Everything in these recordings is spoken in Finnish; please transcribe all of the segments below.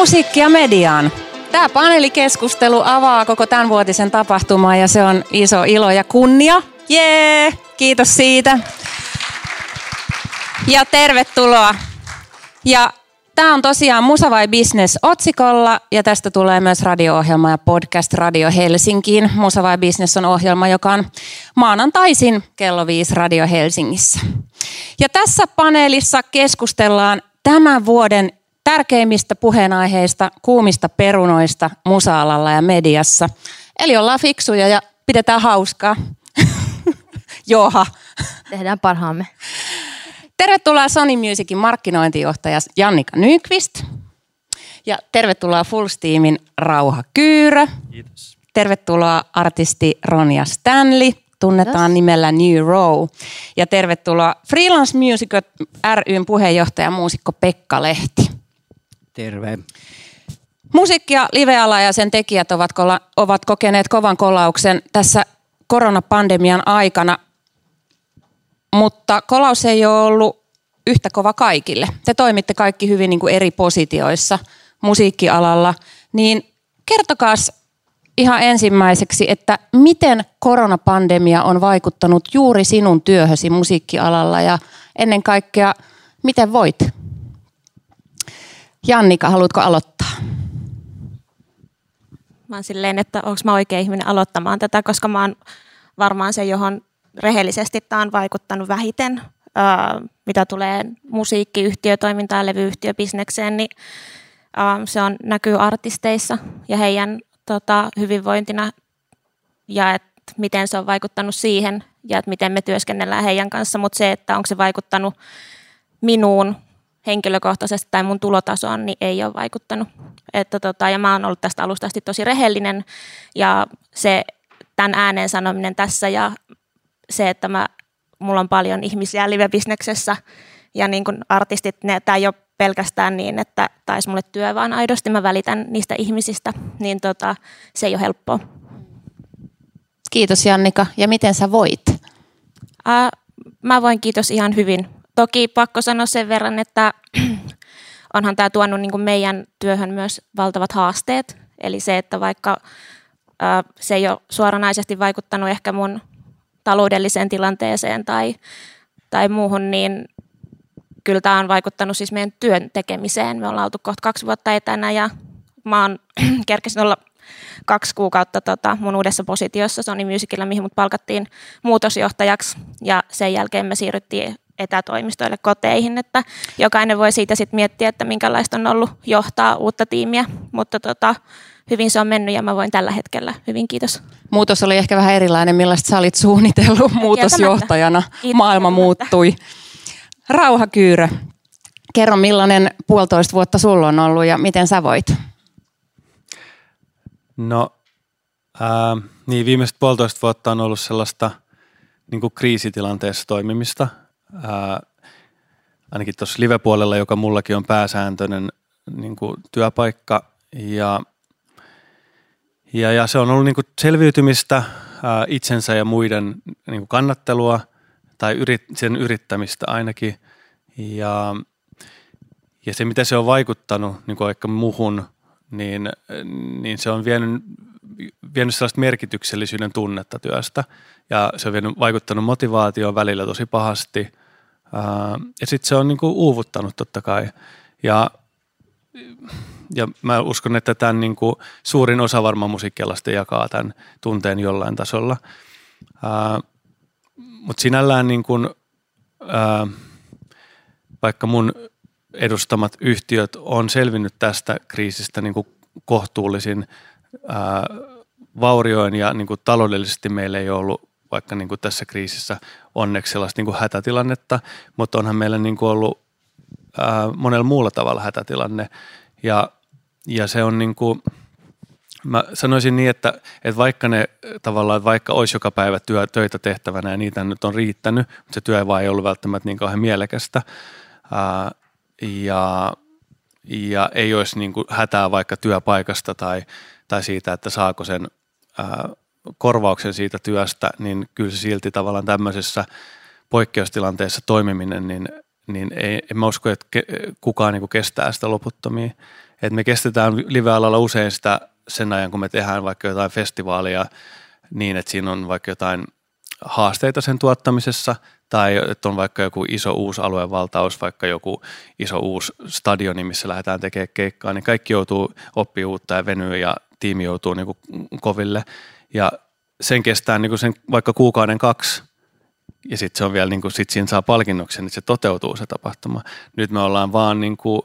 Musiikkia mediaan. Tämä paneelikeskustelu avaa koko tämän vuotisen tapahtuman ja se on iso ilo ja kunnia. Jee, kiitos siitä. Ja tervetuloa. Ja tämä on tosiaan Musa vai Business otsikolla ja tästä tulee myös radio-ohjelma ja podcast Radio Helsinkiin. Musa vai Business on ohjelma, joka on maanantaisin kello 5 Radio Helsingissä. Ja tässä paneelissa keskustellaan tämän vuoden tärkeimmistä puheenaiheista, kuumista perunoista musa-alalla ja mediassa. Eli ollaan fiksuja ja pidetään hauskaa. Joha. Tehdään parhaamme. Tervetuloa Sony Musicin markkinointijohtaja Jannika Nyqvist. Ja tervetuloa Full Steamin Rauha Kyyrö. Kiitos. Tervetuloa artisti Ronja Stanley. Tunnetaan Kiitos. nimellä New Row. Ja tervetuloa Freelance Music ryn puheenjohtaja muusikko Pekka Lehti. Terve. Musiikki- ja liveala ja sen tekijät ovat, kola, ovat kokeneet kovan kolauksen tässä koronapandemian aikana, mutta kolaus ei ole ollut yhtä kova kaikille. Te toimitte kaikki hyvin niin kuin eri positioissa musiikkialalla, niin kertokaa ihan ensimmäiseksi, että miten koronapandemia on vaikuttanut juuri sinun työhösi musiikkialalla ja ennen kaikkea, miten voit? Jannika, haluatko aloittaa? Mä oon silleen, että onko mä oikea ihminen aloittamaan tätä, koska mä oon varmaan se, johon rehellisesti tämä on vaikuttanut vähiten, mitä tulee musiikkiyhtiötoimintaan levyyhtiöbisnekseen, niin se on, näkyy artisteissa ja heidän tota, hyvinvointina ja että miten se on vaikuttanut siihen ja että miten me työskennellään heidän kanssa, mutta se, että onko se vaikuttanut minuun henkilökohtaisesti tai mun tulotasoon, niin ei ole vaikuttanut. Että tota, ja mä oon ollut tästä alusta asti tosi rehellinen ja se tämän ääneen sanominen tässä ja se, että mä, mulla on paljon ihmisiä live-bisneksessä ja niin kuin artistit, ne, tämä ei ole pelkästään niin, että taisi mulle työ, vaan aidosti mä välitän niistä ihmisistä, niin tota, se ei ole helppoa. Kiitos Jannika. Ja miten sä voit? Ää, mä voin kiitos ihan hyvin. Toki pakko sanoa sen verran, että onhan tämä tuonut niin kuin meidän työhön myös valtavat haasteet. Eli se, että vaikka ää, se ei ole suoranaisesti vaikuttanut ehkä mun taloudelliseen tilanteeseen tai, tai muuhun, niin kyllä tämä on vaikuttanut siis meidän työn tekemiseen. Me ollaan oltu kohta kaksi vuotta etänä ja mä oon kerkesin olla kaksi kuukautta tota, mun uudessa positiossa Sony Musicilla, mihin mut palkattiin muutosjohtajaksi ja sen jälkeen me siirryttiin etätoimistoille koteihin, että jokainen voi siitä sitten miettiä, että minkälaista on ollut johtaa uutta tiimiä, mutta tota, hyvin se on mennyt ja mä voin tällä hetkellä. Hyvin kiitos. Muutos oli ehkä vähän erilainen, millaista sä olit suunnitellut muutosjohtajana. Maailma muuttui. Rauha Kyyrö, kerro millainen puolitoista vuotta sulla on ollut ja miten sä voit? No, ää, niin viimeiset puolitoista vuotta on ollut sellaista niin kuin kriisitilanteessa toimimista. Ää, ainakin tuossa live-puolella, joka mullakin on pääsääntöinen niin kuin työpaikka. Ja, ja, ja se on ollut niin kuin selviytymistä, ää, itsensä ja muiden niin kuin kannattelua tai yrit, sen yrittämistä ainakin. Ja, ja se, mitä se on vaikuttanut niin kuin ehkä muhun, niin, niin se on vienyt, vienyt sellaista merkityksellisyyden tunnetta työstä. Ja se on vienyt, vaikuttanut motivaatioon välillä tosi pahasti. Ja sitten se on niin kuin uuvuttanut totta kai. Ja, ja mä uskon, että tämän niin kuin suurin osa varmaan musiikkialasta jakaa tämän tunteen jollain tasolla. Mutta sinällään niin kuin, ää, vaikka mun edustamat yhtiöt on selvinnyt tästä kriisistä niin kuin kohtuullisin ää, vaurioin ja niin kuin taloudellisesti meillä ei ollut vaikka niin kuin tässä kriisissä onneksi sellaista niin kuin hätätilannetta, mutta onhan meillä niin kuin ollut ää, monella muulla tavalla hätätilanne. Ja, ja se on niin kuin – Mä sanoisin niin, että, että vaikka ne tavallaan, vaikka olisi joka päivä työ, töitä tehtävänä ja niitä nyt on riittänyt, mutta se työ vaan ei ollut välttämättä niin kauhean mielekästä. Ää, ja, ja ei olisi niin kuin hätää vaikka työpaikasta tai, tai siitä, että saako sen ää, korvauksen siitä työstä, niin kyllä se silti tavallaan tämmöisessä poikkeustilanteessa toimiminen, niin, niin ei, en mä usko, että ke, kukaan niin kestää sitä loputtomiin. Et me kestetään live-alalla usein sitä sen ajan, kun me tehdään vaikka jotain festivaalia niin, että siinä on vaikka jotain haasteita sen tuottamisessa tai että on vaikka joku iso uusi aluevaltaus, vaikka joku iso uusi stadioni, missä lähdetään tekemään keikkaa, niin kaikki joutuu oppii uutta ja venyy ja tiimi joutuu niin koville. Ja sen kestää niin kuin sen vaikka kuukauden kaksi ja sitten se on vielä, niin kuin, sit siinä saa palkinnoksen, että se toteutuu se tapahtuma. Nyt me ollaan vaan niin kuin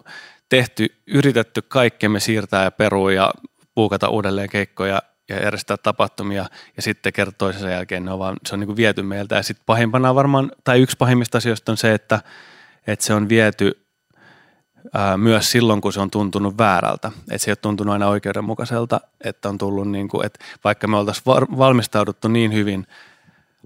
tehty, yritetty kaikkemme siirtää ja perua ja puukata uudelleen keikkoja ja järjestää tapahtumia ja sitten kertoo jälkeen ne on vaan, se on niin kuin viety meiltä. Ja sitten pahimpana varmaan, tai yksi pahimmista asioista on se, että, että se on viety ää, myös silloin, kun se on tuntunut väärältä. Että se ei ole tuntunut aina oikeudenmukaiselta, että on tullut niin kuin, että vaikka me oltaisiin valmistauduttu niin hyvin,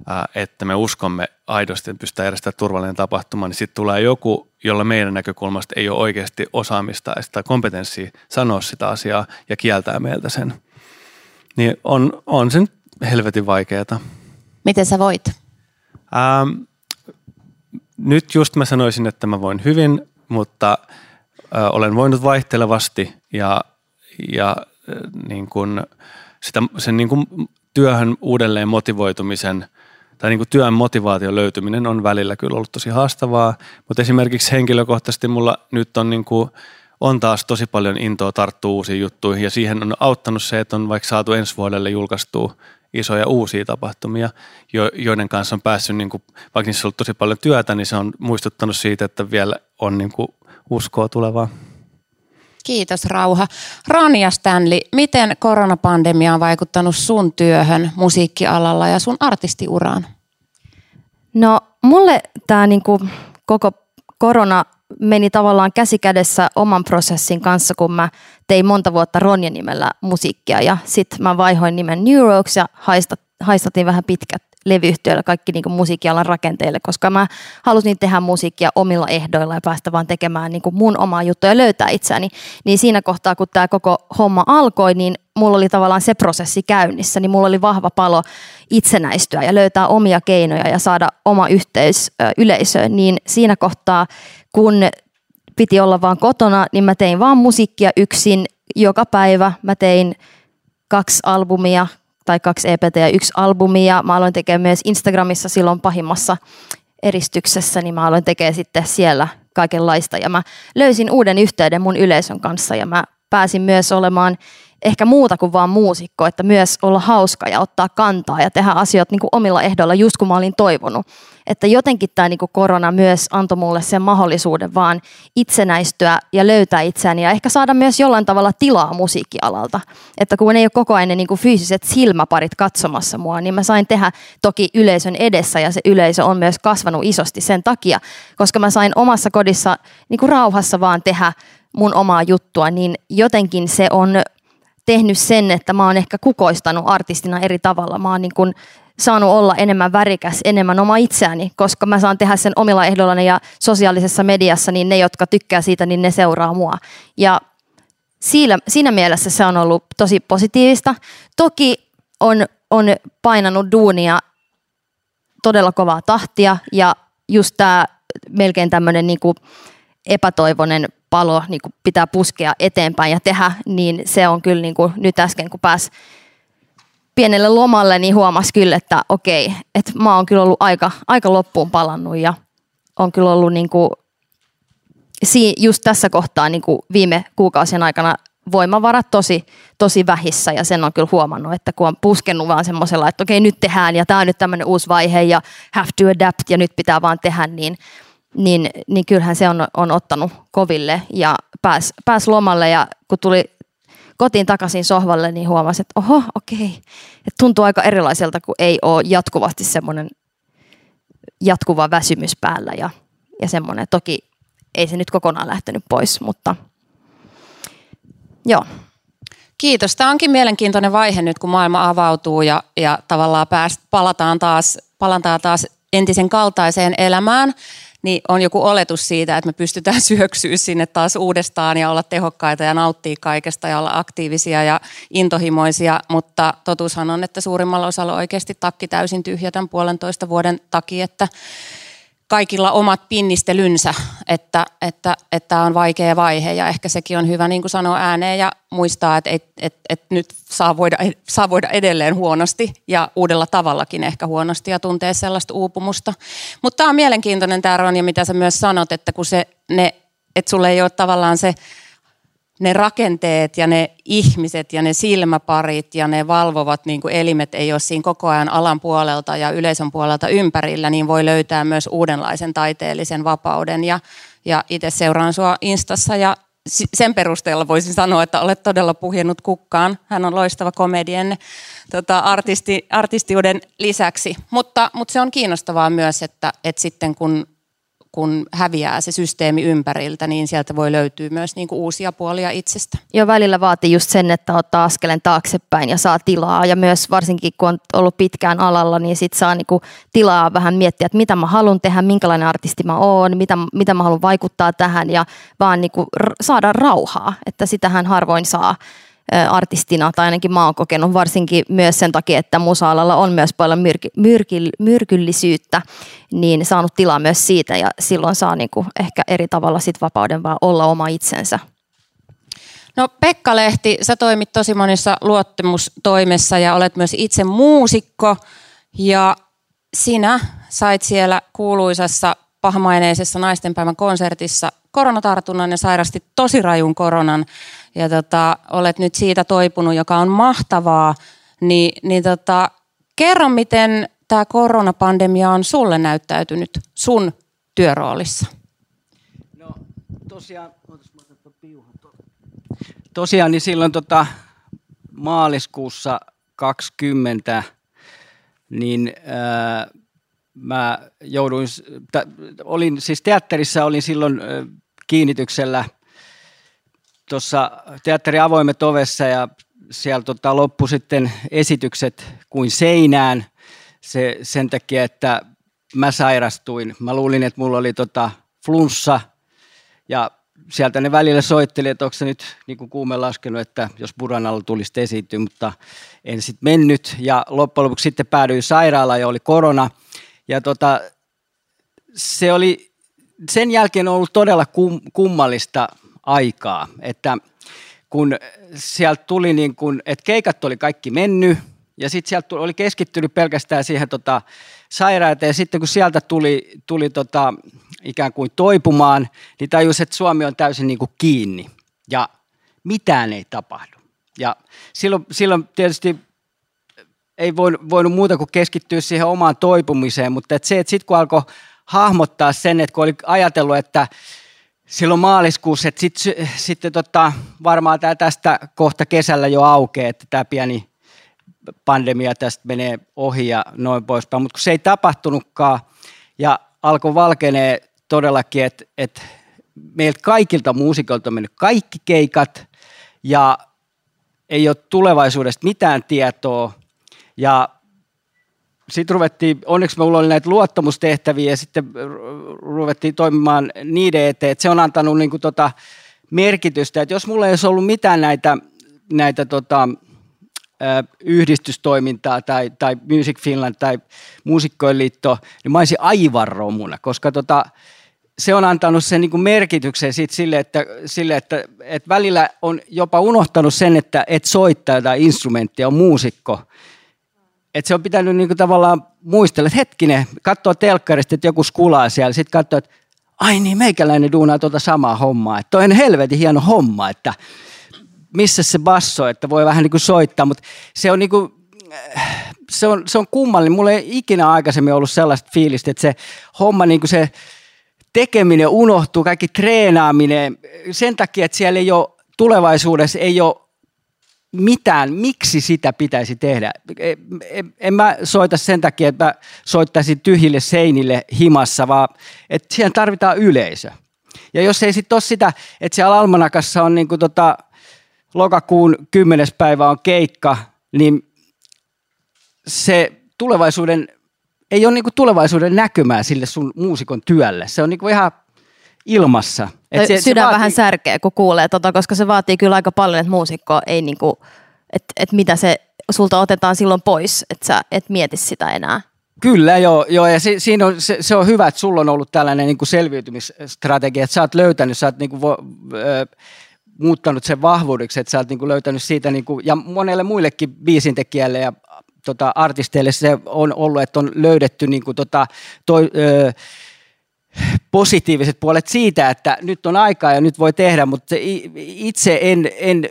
ää, että me uskomme aidosti, että pystytään järjestämään turvallinen tapahtuma, niin sitten tulee joku, jolla meidän näkökulmasta ei ole oikeasti osaamista tai kompetenssia sanoa sitä asiaa ja kieltää meiltä sen – niin on, on sen helvetin vaikeaa. Miten sä voit? Ähm, nyt just mä sanoisin, että mä voin hyvin, mutta äh, olen voinut vaihtelevasti ja, ja äh, niin kun sitä, sen niin kun työhön uudelleen motivoitumisen tai niin kuin työn motivaation löytyminen on välillä kyllä ollut tosi haastavaa, mutta esimerkiksi henkilökohtaisesti mulla nyt on niin kuin on taas tosi paljon intoa tarttua uusiin juttuihin ja siihen on auttanut se, että on vaikka saatu ensi vuodelle julkaistua isoja uusia tapahtumia, joiden kanssa on päässyt, niin kuin, vaikka niissä on ollut tosi paljon työtä, niin se on muistuttanut siitä, että vielä on niin kuin, uskoa tulevaa. Kiitos Rauha. Ronja Stanley, miten koronapandemia on vaikuttanut sun työhön musiikkialalla ja sun artistiuraan? No mulle tämä niinku koko korona meni tavallaan käsi kädessä oman prosessin kanssa, kun mä tein monta vuotta Ronja nimellä musiikkia ja sitten mä vaihoin nimen Neurox ja haistat, haistatin vähän pitkät levyyhtiöillä kaikki niin musiikkialan rakenteille, koska mä halusin tehdä musiikkia omilla ehdoilla ja päästä vaan tekemään niin mun omaa juttua ja löytää itseäni. Niin siinä kohtaa, kun tämä koko homma alkoi, niin mulla oli tavallaan se prosessi käynnissä, niin mulla oli vahva palo itsenäistyä ja löytää omia keinoja ja saada oma yhteys yleisöön, niin siinä kohtaa, kun piti olla vaan kotona, niin mä tein vaan musiikkia yksin joka päivä. Mä tein kaksi albumia tai kaksi EPT ja yksi albumi. Ja mä aloin tekemään myös Instagramissa silloin pahimmassa eristyksessä, niin mä aloin tekemään sitten siellä kaikenlaista. Ja mä löysin uuden yhteyden mun yleisön kanssa ja mä pääsin myös olemaan ehkä muuta kuin vaan muusikko, että myös olla hauska ja ottaa kantaa ja tehdä asiat niin kuin omilla ehdoilla just kun mä olin toivonut. Että jotenkin tämä niin kuin korona myös antoi mulle sen mahdollisuuden vaan itsenäistyä ja löytää itseäni ja ehkä saada myös jollain tavalla tilaa musiikkialalta. Että kun ei ole koko ajan niin kuin fyysiset silmäparit katsomassa mua, niin mä sain tehdä toki yleisön edessä ja se yleisö on myös kasvanut isosti sen takia, koska mä sain omassa kodissa niin kuin rauhassa vaan tehdä mun omaa juttua, niin jotenkin se on tehnyt sen, että mä oon ehkä kukoistanut artistina eri tavalla. Mä oon niin kuin saanut olla enemmän värikäs, enemmän oma itseäni, koska mä saan tehdä sen omilla ehdollani ja sosiaalisessa mediassa, niin ne, jotka tykkää siitä, niin ne seuraa mua. Ja siinä, siinä mielessä se on ollut tosi positiivista. Toki on, on painanut duunia todella kovaa tahtia ja just tämä melkein tämmöinen niin epätoivoinen palo niin kuin pitää puskea eteenpäin ja tehdä, niin se on kyllä niin kuin nyt äsken, kun pääs pienelle lomalle, niin huomasi kyllä, että okei, että mä oon kyllä ollut aika, aika loppuun palannut ja on kyllä ollut niin kuin, just tässä kohtaa niin kuin viime kuukausien aikana voimavarat tosi, tosi vähissä ja sen on kyllä huomannut, että kun on puskenut vaan semmoisella, että okei nyt tehdään ja tämä on nyt tämmöinen uusi vaihe ja have to adapt ja nyt pitää vaan tehdä, niin – niin, niin kyllähän se on, on ottanut koville ja pääs, pääs lomalle ja kun tuli kotiin takaisin sohvalle, niin huomasi, että oho, okei, että tuntuu aika erilaiselta, kun ei ole jatkuvasti semmoinen jatkuva väsymys päällä ja, ja semmoinen, toki ei se nyt kokonaan lähtenyt pois, mutta joo. Kiitos. Tämä onkin mielenkiintoinen vaihe nyt, kun maailma avautuu ja, ja tavallaan pääst, palataan, taas, palataan taas entisen kaltaiseen elämään niin on joku oletus siitä, että me pystytään syöksyä sinne taas uudestaan ja olla tehokkaita ja nauttia kaikesta ja olla aktiivisia ja intohimoisia, mutta totuushan on, että suurimmalla osalla oikeasti takki täysin tyhjä tämän puolentoista vuoden takia, että kaikilla omat pinnistelynsä, että, että, että on vaikea vaihe ja ehkä sekin on hyvä niin kuin sanoa ääneen ja muistaa, että et, et, et nyt saa voida, saa voida edelleen huonosti ja uudella tavallakin ehkä huonosti ja tuntee sellaista uupumusta. Mutta tämä on mielenkiintoinen tämä Ronja, mitä sä myös sanot, että kun se, ne, että sulle ei ole tavallaan se ne rakenteet ja ne ihmiset ja ne silmäparit ja ne valvovat niin kuin elimet ei ole siinä koko ajan alan puolelta ja yleisön puolelta ympärillä, niin voi löytää myös uudenlaisen taiteellisen vapauden. Ja, ja itse seuraan sua Instassa ja sen perusteella voisin sanoa, että olet todella puhjennut kukkaan. Hän on loistava komedian tota, artisti, artistiuden lisäksi. Mutta, mutta se on kiinnostavaa myös, että, että sitten kun kun häviää se systeemi ympäriltä, niin sieltä voi löytyä myös niin kuin uusia puolia itsestä. Jo välillä vaatii just sen, että ottaa askeleen taaksepäin ja saa tilaa. Ja myös varsinkin kun on ollut pitkään alalla, niin sit saa niin kuin tilaa vähän miettiä, että mitä mä haluan tehdä, minkälainen artisti mä oon, mitä, mitä mä haluan vaikuttaa tähän ja vaan niin kuin saada rauhaa. Että sitähän harvoin saa artistina, tai ainakin mä oon kokenut varsinkin myös sen takia, että musa-alalla on myös paljon myrky, myrky, myrkyllisyyttä, niin saanut tilaa myös siitä ja silloin saa niinku ehkä eri tavalla sit vapauden vaan olla oma itsensä. No Pekka Lehti, sä toimit tosi monissa luottamustoimessa ja olet myös itse muusikko ja sinä sait siellä kuuluisassa pahmaineisessa naistenpäivän konsertissa koronatartunnan ja sairasti tosi rajun koronan. Ja tota, olet nyt siitä toipunut, joka on mahtavaa, niin, niin tota, kerro miten tämä koronapandemia on sulle näyttäytynyt sun työroolissa? No tosiaan, tosiaan niin silloin tota, maaliskuussa 20 niin ää, mä jouduin, t- olin siis teatterissa, olin silloin kiinnityksellä – tuossa teatteri avoimet ovessa ja siellä tota, loppu sitten esitykset kuin seinään se, sen takia, että mä sairastuin. Mä luulin, että mulla oli tota, flunssa ja sieltä ne välillä soitteli, että onko se nyt niin kuin kuume laskenut, että jos Buranalla tulisi esiintyä, mutta en sitten mennyt. Ja loppujen lopuksi sitten päädyin sairaalaan ja oli korona. Ja tota, se oli sen jälkeen ollut todella kum, kummallista aikaa. Että kun sieltä tuli niin kuin, että keikat oli kaikki mennyt ja sitten sieltä oli keskittynyt pelkästään siihen tota, sairauteen ja sitten kun sieltä tuli, tuli tota, ikään kuin toipumaan, niin tajusi, että Suomi on täysin niin kuin kiinni ja mitään ei tapahdu. Ja silloin, silloin tietysti ei voinut, voinut muuta kuin keskittyä siihen omaan toipumiseen, mutta et se, että sitten kun alkoi hahmottaa sen, että kun oli ajatellut, että silloin maaliskuussa, että sitten sit, tota, varmaan tämä tästä kohta kesällä jo aukeaa, että tämä pieni pandemia tästä menee ohi ja noin poispäin, mutta kun se ei tapahtunutkaan ja alkoi valkenee todellakin, että, että meiltä kaikilta muusikoilta on mennyt kaikki keikat ja ei ole tulevaisuudesta mitään tietoa ja sitten ruvettiin, onneksi minulla oli näitä luottamustehtäviä ja sitten ruvettiin toimimaan niiden eteen, että se on antanut niin kuin tota merkitystä, että jos mulla ei olisi ollut mitään näitä, näitä tota, yhdistystoimintaa tai, tai Music Finland tai Muusikkojen liitto, niin mä olisin aivan romuna, koska tota, se on antanut sen niin kuin merkityksen sit sille, että, sille että, että välillä on jopa unohtanut sen, että et soittaa jotain instrumenttia, on muusikko, et se on pitänyt niinku tavallaan muistella, että hetkinen, katsoa telkkarista, että joku skulaa siellä, sitten katsoa, että ai niin, meikäläinen duunaa tuota samaa hommaa. Että toi on helvetin hieno homma, että missä se basso, että voi vähän niin kuin soittaa, mutta se on niin kuin, se on, se on kummallinen. Mulla ei ikinä aikaisemmin ollut sellaista fiilistä, että se homma, niin kuin se tekeminen unohtuu, kaikki treenaaminen, sen takia, että siellä ei ole tulevaisuudessa ei ole mitään, miksi sitä pitäisi tehdä. En, en mä soita sen takia, että mä soittaisin tyhjille seinille himassa, vaan että siihen tarvitaan yleisö. Ja jos ei sitten ole sitä, että siellä Almanakassa on niin tota, lokakuun kymmenes päivä on keikka, niin se tulevaisuuden, ei ole niin tulevaisuuden näkymää sille sun muusikon työlle. Se on niin ihan ilmassa. Et se, sydän se vaatii... vähän särkeä, kun kuulee tota, koska se vaatii kyllä aika paljon, että muusikko ei niinku, että et mitä se sulta otetaan silloin pois, että sä et mieti sitä enää. Kyllä joo, joo ja se, siinä on, se, se, on hyvä, että sulla on ollut tällainen niin kuin selviytymisstrategia, että sä oot löytänyt, sä oot niin kuin, vo, ö, muuttanut sen vahvuudeksi, että sä oot niin kuin löytänyt siitä, niin kuin, ja monelle muillekin biisintekijälle ja tota, artisteille se on ollut, että on löydetty niin kuin, tota, toi, ö, positiiviset puolet siitä, että nyt on aikaa ja nyt voi tehdä, mutta itse en, en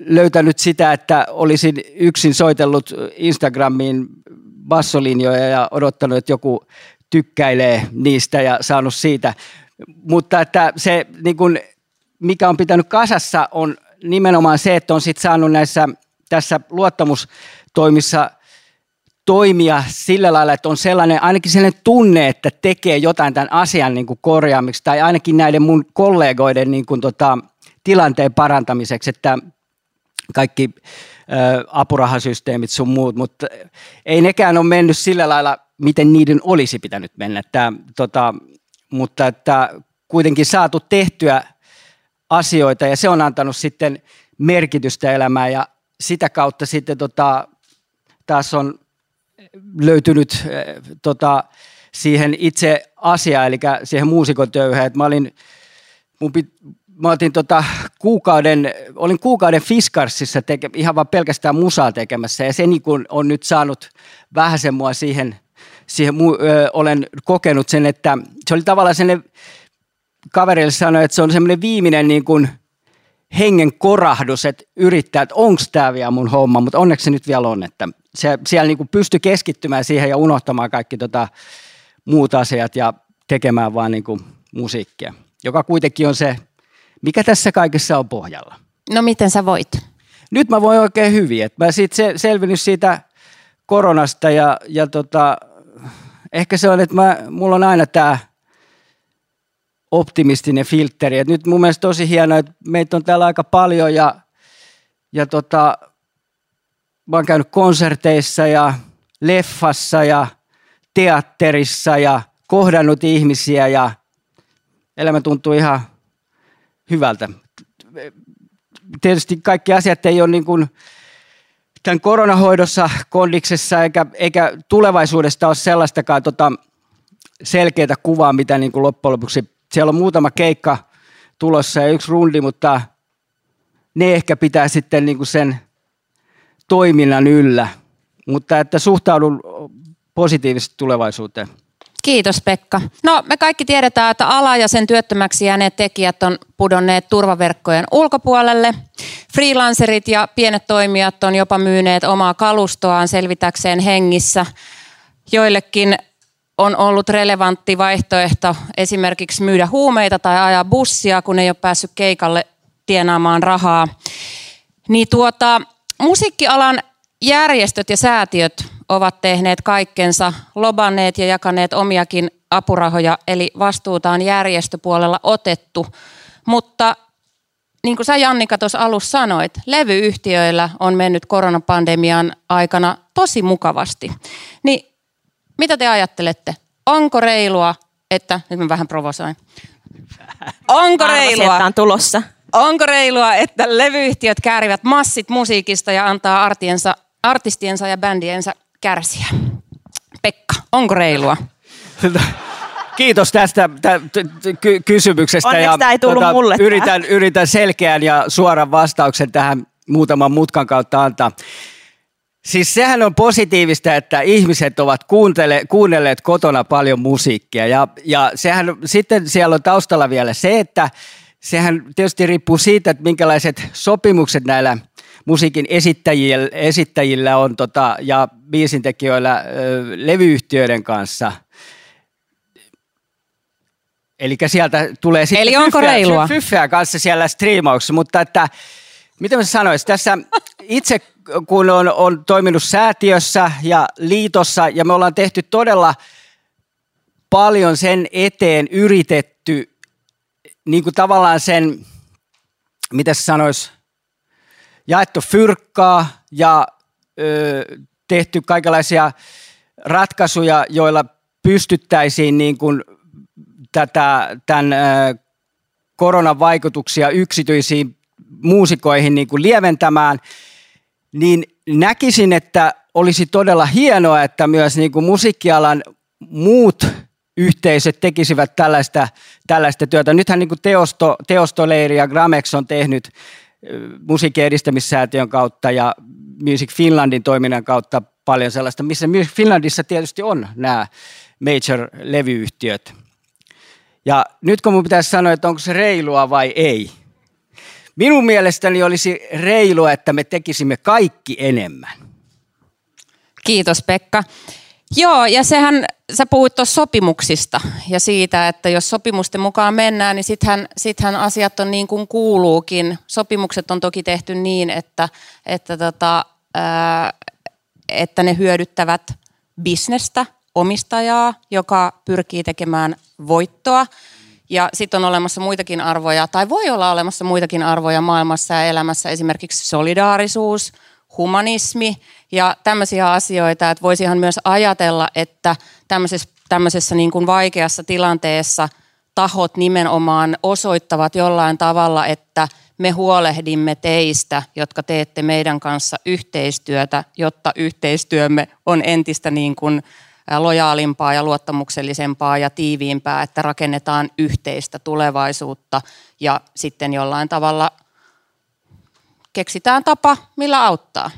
löytänyt sitä, että olisin yksin soitellut Instagramiin bassolinjoja ja odottanut, että joku tykkäilee niistä ja saanut siitä. Mutta että se, niin kun, mikä on pitänyt kasassa, on nimenomaan se, että on sit saanut näissä tässä luottamustoimissa toimia sillä lailla, että on sellainen, ainakin sellainen tunne, että tekee jotain tämän asian niin kuin korjaamiksi tai ainakin näiden mun kollegoiden niin kuin tota, tilanteen parantamiseksi, että kaikki ä, apurahasysteemit sun muut, mutta ei nekään ole mennyt sillä lailla, miten niiden olisi pitänyt mennä. Että, tota, mutta että kuitenkin saatu tehtyä asioita ja se on antanut sitten merkitystä elämään ja sitä kautta sitten tota, taas on löytynyt äh, tota, siihen itse asiaan, eli siihen muusikon töyhään. Mä olin, mun pit, mä otin tota kuukauden, olin kuukauden Fiskarsissa teke, ihan vaan pelkästään musaa tekemässä ja se niin kun on nyt saanut vähän sen mua siihen, siihen ö, olen kokenut sen, että se oli tavallaan sellainen, kaverille sanoi, että se on semmoinen viimeinen niin kuin hengen korahdus, että yrittää, että onko tämä vielä mun homma, mutta onneksi se nyt vielä on, että se, siellä niin pystyi keskittymään siihen ja unohtamaan kaikki tota muut asiat ja tekemään vaan niin kuin musiikkia, joka kuitenkin on se, mikä tässä kaikessa on pohjalla. No miten sä voit? Nyt mä voin oikein hyvin. että mä siitä se, selvinnyt siitä koronasta ja, ja tota, ehkä se on, että mä, mulla on aina tämä optimistinen filtteri. Et nyt mun mielestä tosi hienoa, että meitä on täällä aika paljon ja, ja tota, mä oon käynyt konserteissa ja leffassa ja teatterissa ja kohdannut ihmisiä ja elämä tuntuu ihan hyvältä. Tietysti kaikki asiat ei ole niin kuin tämän koronahoidossa, kondiksessa eikä, eikä tulevaisuudesta ole sellaistakaan tota selkeää kuvaa, mitä niin kuin loppujen lopuksi, siellä on muutama keikka tulossa ja yksi rundi, mutta ne ehkä pitää sitten niin kuin sen toiminnan yllä, mutta että suhtaudun positiivisesti tulevaisuuteen. Kiitos Pekka. No me kaikki tiedetään, että ala ja sen työttömäksi jääneet tekijät on pudonneet turvaverkkojen ulkopuolelle. Freelancerit ja pienet toimijat on jopa myyneet omaa kalustoaan selvitäkseen hengissä. Joillekin on ollut relevantti vaihtoehto esimerkiksi myydä huumeita tai ajaa bussia, kun ei ole päässyt keikalle tienaamaan rahaa. Niin tuota, musiikkialan järjestöt ja säätiöt ovat tehneet kaikkensa, lobanneet ja jakaneet omiakin apurahoja, eli vastuuta on järjestöpuolella otettu. Mutta niin kuin sä Jannika tuossa alussa sanoit, levyyhtiöillä on mennyt koronapandemian aikana tosi mukavasti. Niin mitä te ajattelette? Onko reilua, että, nyt mä vähän provosoin. Onko reilua? on tulossa. Onko reilua, että levyyhtiöt käärivät massit musiikista ja antaa artiensa, artistiensa ja bändiensä kärsiä? Pekka, onko reilua? Kiitos tästä tä, ky- kysymyksestä. Onneksi ja, tämä ei tullut tota, mulle. Yritän, yritän selkeän ja suoran vastauksen tähän muutaman mutkan kautta antaa. Siis sehän on positiivista, että ihmiset ovat kuuntele, kuunnelleet kotona paljon musiikkia. Ja, ja sehän, sitten siellä on taustalla vielä se, että sehän tietysti riippuu siitä, että minkälaiset sopimukset näillä musiikin esittäjillä, esittäjillä on tota, ja biisintekijöillä ö, levyyhtiöiden kanssa. Eli sieltä tulee sitten Eli onko fyffeä, reilua? fyffeä kanssa siellä striimauksessa, mutta että miten mä sanoisin, tässä itse kun on, on toiminut säätiössä ja liitossa ja me ollaan tehty todella paljon sen eteen yritetty niin kuin tavallaan sen, mitä se sanoisi, jaettu fyrkkaa ja ö, tehty kaikenlaisia ratkaisuja, joilla pystyttäisiin niin kuin tätä, tämän ö, koronan vaikutuksia yksityisiin muusikoihin niin kuin lieventämään, niin näkisin, että olisi todella hienoa, että myös niin kuin musiikkialan muut yhteisöt tekisivät tällaista, tällaista työtä. Nythän niin Teosto, Teostoleiri ja Gramex on tehnyt musiikin edistämissäätiön kautta ja Music Finlandin toiminnan kautta paljon sellaista, missä Music Finlandissa tietysti on nämä major-levyyhtiöt. Ja nyt kun minun pitäisi sanoa, että onko se reilua vai ei, minun mielestäni olisi reilua, että me tekisimme kaikki enemmän. Kiitos Pekka. Joo, ja sehän, sä puhuit tuossa sopimuksista ja siitä, että jos sopimusten mukaan mennään, niin sittenhän, sittenhän asiat on niin kuin kuuluukin. Sopimukset on toki tehty niin, että, että, tota, ää, että ne hyödyttävät bisnestä, omistajaa, joka pyrkii tekemään voittoa. Ja sitten on olemassa muitakin arvoja, tai voi olla olemassa muitakin arvoja maailmassa ja elämässä, esimerkiksi solidaarisuus, humanismi ja tämmöisiä asioita, että voisihan myös ajatella, että tämmöisessä, tämmöisessä niin kuin vaikeassa tilanteessa tahot nimenomaan osoittavat jollain tavalla, että me huolehdimme teistä, jotka teette meidän kanssa yhteistyötä, jotta yhteistyömme on entistä niin kuin lojaalimpaa ja luottamuksellisempaa ja tiiviimpää, että rakennetaan yhteistä tulevaisuutta ja sitten jollain tavalla keksitään tapa, millä auttaa.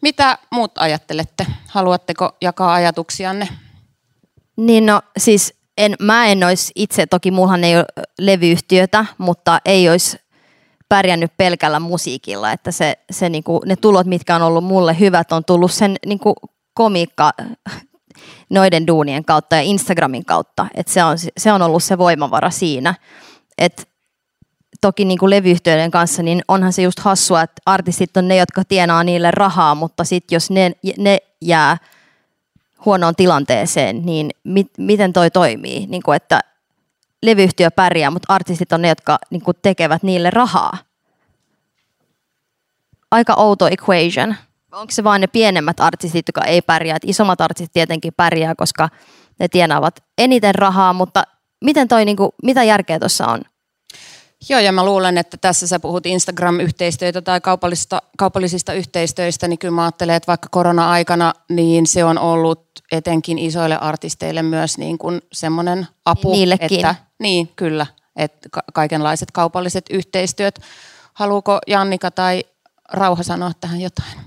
Mitä muut ajattelette? Haluatteko jakaa ajatuksianne? Niin no siis en, mä en olisi itse, toki mullahan ei ole levyyhtiötä, mutta ei olisi pärjännyt pelkällä musiikilla, että se, se niinku, ne tulot, mitkä on ollut mulle hyvät, on tullut sen niinku komiikka noiden duunien kautta ja Instagramin kautta, että se on, se on ollut se voimavara siinä, että toki niin kuin levyyhtiöiden kanssa, niin onhan se just hassua, että artistit on ne, jotka tienaa niille rahaa, mutta sitten jos ne, ne jää huonoon tilanteeseen, niin mit, miten toi toimii? Niin kuin, että levyyhtiö pärjää, mutta artistit on ne, jotka niin kuin tekevät niille rahaa. Aika outo equation. Onko se vain ne pienemmät artistit, jotka ei pärjää? Et isommat artistit tietenkin pärjää, koska ne tienaavat eniten rahaa, mutta miten toi, niin kuin, mitä järkeä tuossa on? Joo, ja mä luulen, että tässä sä puhut Instagram-yhteistyötä tai kaupallisista, kaupallisista yhteistyöistä, niin kyllä mä ajattelen, että vaikka korona-aikana, niin se on ollut etenkin isoille artisteille myös niin kuin semmoinen apu. Niillekin. Että, niin, kyllä, että kaikenlaiset kaupalliset yhteistyöt. Haluuko Jannika tai Rauha sanoa tähän jotain?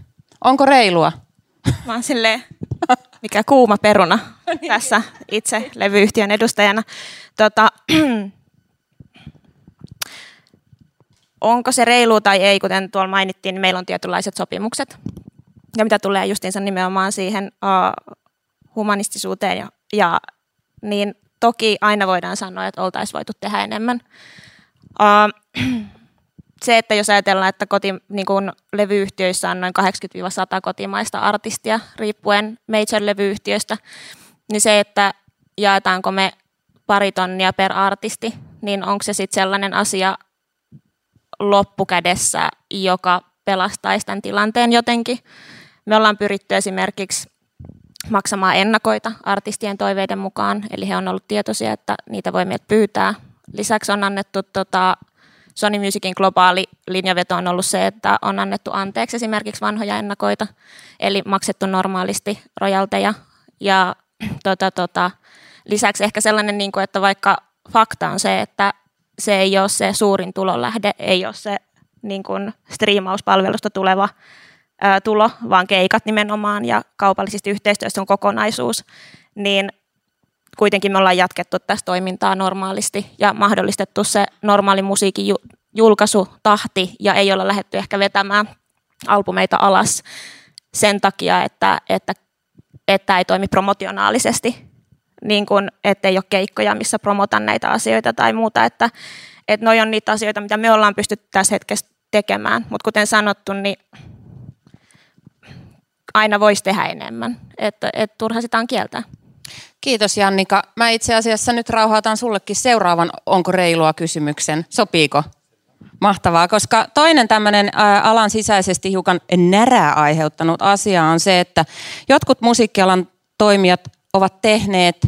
Onko reilua? Mä oon silleen, mikä kuuma peruna tässä itse levyyhtiön edustajana. Tota, onko se reilu tai ei, kuten tuolla mainittiin, niin meillä on tietynlaiset sopimukset. Ja mitä tulee justiinsa nimenomaan siihen uh, humanistisuuteen, ja, ja, niin toki aina voidaan sanoa, että oltaisiin voitu tehdä enemmän. Uh, se, että jos ajatellaan, että koti, niin kuin levyyhtiöissä on noin 80-100 kotimaista artistia, riippuen major-levyyhtiöstä, niin se, että jaetaanko me pari tonnia per artisti, niin onko se sitten sellainen asia, loppukädessä, joka pelastaisi tämän tilanteen jotenkin. Me ollaan pyritty esimerkiksi maksamaan ennakoita artistien toiveiden mukaan, eli he on ollut tietoisia, että niitä voi meiltä pyytää. Lisäksi on annettu tota, Sony Musicin globaali linjaveto on ollut se, että on annettu anteeksi esimerkiksi vanhoja ennakoita, eli maksettu normaalisti rojalteja. Ja tota, tota, lisäksi ehkä sellainen, niin kuin, että vaikka fakta on se, että se ei ole se suurin tulonlähde, ei ole se niin kuin striimauspalvelusta tuleva ää, tulo, vaan keikat nimenomaan ja kaupallisista yhteistyöstä on kokonaisuus, niin kuitenkin me ollaan jatkettu tästä toimintaa normaalisti ja mahdollistettu se normaali musiikin ju- julkaisutahti ja ei olla lähetty ehkä vetämään albumeita alas sen takia, että, että, että ei toimi promotionaalisesti niin kuin, ettei ole keikkoja, missä promotan näitä asioita tai muuta, että, että noi on niitä asioita, mitä me ollaan pystytty tässä hetkessä tekemään, mutta kuten sanottu, niin aina voisi tehdä enemmän, että, että turha sitä on kieltää. Kiitos Jannika. Mä itse asiassa nyt rauhoitan sullekin seuraavan onko reilua kysymyksen. Sopiiko? Mahtavaa, koska toinen tämmöinen alan sisäisesti hiukan närää aiheuttanut asia on se, että jotkut musiikkialan toimijat ovat tehneet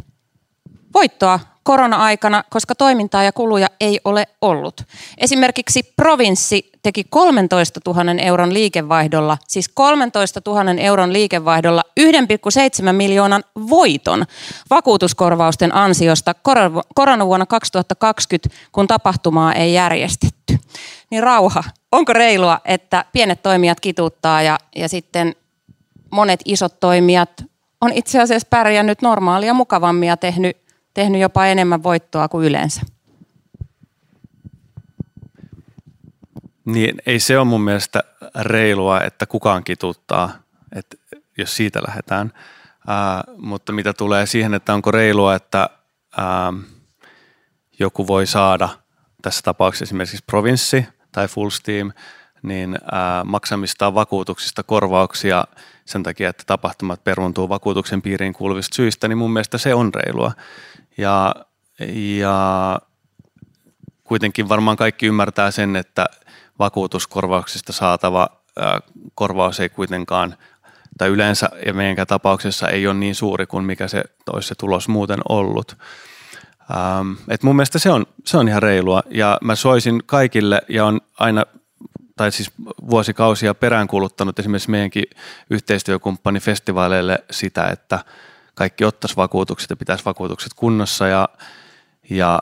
voittoa korona-aikana, koska toimintaa ja kuluja ei ole ollut. Esimerkiksi provinssi teki 13 000 euron liikevaihdolla, siis 13 000 euron liikevaihdolla 1,7 miljoonan voiton vakuutuskorvausten ansiosta koronavuonna 2020, kun tapahtumaa ei järjestetty. Niin rauha, onko reilua, että pienet toimijat kituuttaa ja, ja sitten monet isot toimijat on itse asiassa pärjännyt normaalia mukavammin ja tehnyt, tehnyt jopa enemmän voittoa kuin yleensä? Niin, ei se ole mun mielestä reilua, että kukaan kituttaa, että jos siitä lähdetään. Ää, mutta mitä tulee siihen, että onko reilua, että ää, joku voi saada tässä tapauksessa esimerkiksi provinssi tai full steam, niin ää, maksamista vakuutuksista korvauksia sen takia, että tapahtumat peruuntuu vakuutuksen piiriin kuuluvista syistä, niin mun mielestä se on reilua. Ja, ja kuitenkin varmaan kaikki ymmärtää sen, että vakuutuskorvauksista saatava ää, korvaus ei kuitenkaan, tai yleensä ja meidänkään tapauksessa ei ole niin suuri kuin mikä se olisi se tulos muuten ollut. Ähm, et mun mielestä se on, se on ihan reilua ja mä soisin kaikille ja on aina tai siis vuosikausia peräänkuuluttanut esimerkiksi meidänkin yhteistyökumppani festivaaleille sitä, että kaikki ottaisi vakuutukset ja pitäisi vakuutukset kunnossa ja, ja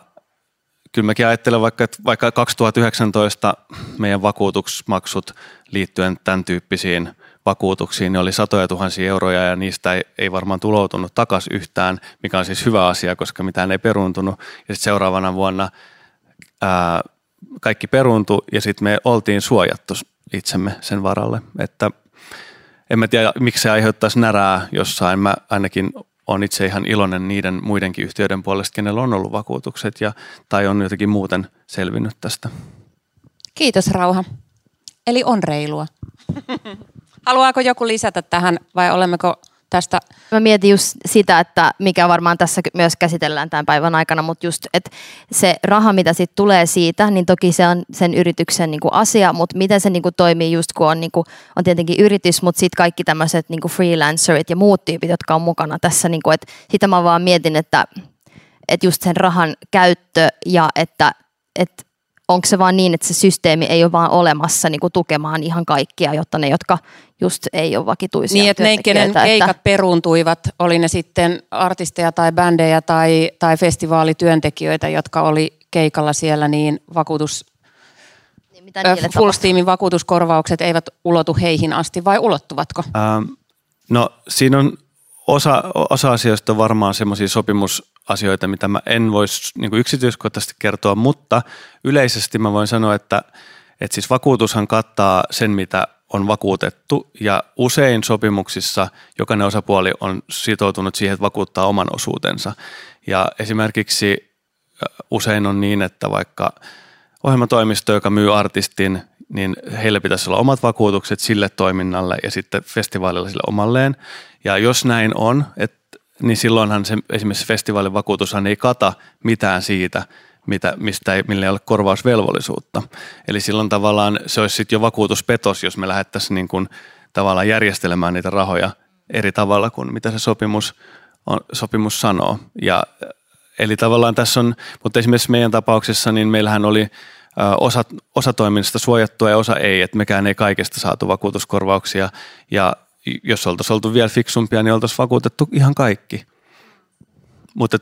kyllä mäkin ajattelen vaikka, että vaikka 2019 meidän vakuutusmaksut liittyen tämän tyyppisiin vakuutuksiin, niin oli satoja tuhansia euroja ja niistä ei, ei varmaan tuloutunut takaisin yhtään, mikä on siis hyvä asia, koska mitään ei peruuntunut. Ja sitten seuraavana vuonna ää, kaikki peruuntui ja sitten me oltiin suojattu itsemme sen varalle. Että en mä tiedä, miksi se aiheuttaisi närää jossain. Mä ainakin on itse ihan iloinen niiden muidenkin yhtiöiden puolesta, kenellä on ollut vakuutukset ja, tai on jotenkin muuten selvinnyt tästä. Kiitos Rauha. Eli on reilua. Haluaako joku lisätä tähän vai olemmeko tästä. Mä mietin just sitä, että mikä varmaan tässä myös käsitellään tämän päivän aikana, mutta just, että se raha, mitä sitten tulee siitä, niin toki se on sen yrityksen niinku asia, mutta miten se niinku toimii just kun on, niinku, on tietenkin yritys, mutta sitten kaikki tämmöiset niinku freelancerit ja muut tyypit, jotka on mukana tässä, niinku, että sitä mä vaan mietin, että, että just sen rahan käyttö ja että, että onko se vaan niin, että se systeemi ei ole vaan olemassa niin kuin tukemaan ihan kaikkia, jotta ne, jotka just ei ole vakituisia Niin, että ne, kenen keikat että... peruuntuivat, oli ne sitten artisteja tai bändejä tai, tai festivaalityöntekijöitä, jotka oli keikalla siellä, niin vakuutus, niin, mitä Full Steamin vakuutuskorvaukset eivät ulotu heihin asti vai ulottuvatko? Ähm, no siinä on osa, osa asioista on varmaan semmoisia sopimusasioita, mitä mä en voisi niin yksityiskohtaisesti kertoa, mutta yleisesti mä voin sanoa, että, että siis vakuutushan kattaa sen, mitä on vakuutettu ja usein sopimuksissa jokainen osapuoli on sitoutunut siihen, että vakuuttaa oman osuutensa. Ja esimerkiksi usein on niin, että vaikka ohjelmatoimisto, joka myy artistin, niin heillä pitäisi olla omat vakuutukset sille toiminnalle ja sitten festivaalilla sille omalleen. Ja jos näin on, et, niin silloinhan se, esimerkiksi festivaalin vakuutushan ei kata mitään siitä, mitä, mistä ei, millä ei ole korvausvelvollisuutta. Eli silloin tavallaan se olisi sitten jo vakuutuspetos, jos me lähdettäisiin niin kuin tavallaan järjestelemään niitä rahoja eri tavalla kuin mitä se sopimus, on, sopimus sanoo. Ja, eli tavallaan tässä on, mutta esimerkiksi meidän tapauksessa, niin meillähän oli osa, osa toiminnasta suojattua ja osa ei, että mekään ei kaikesta saatu vakuutuskorvauksia ja jos oltaisiin oltu vielä fiksumpia, niin oltaisiin vakuutettu ihan kaikki. Mutta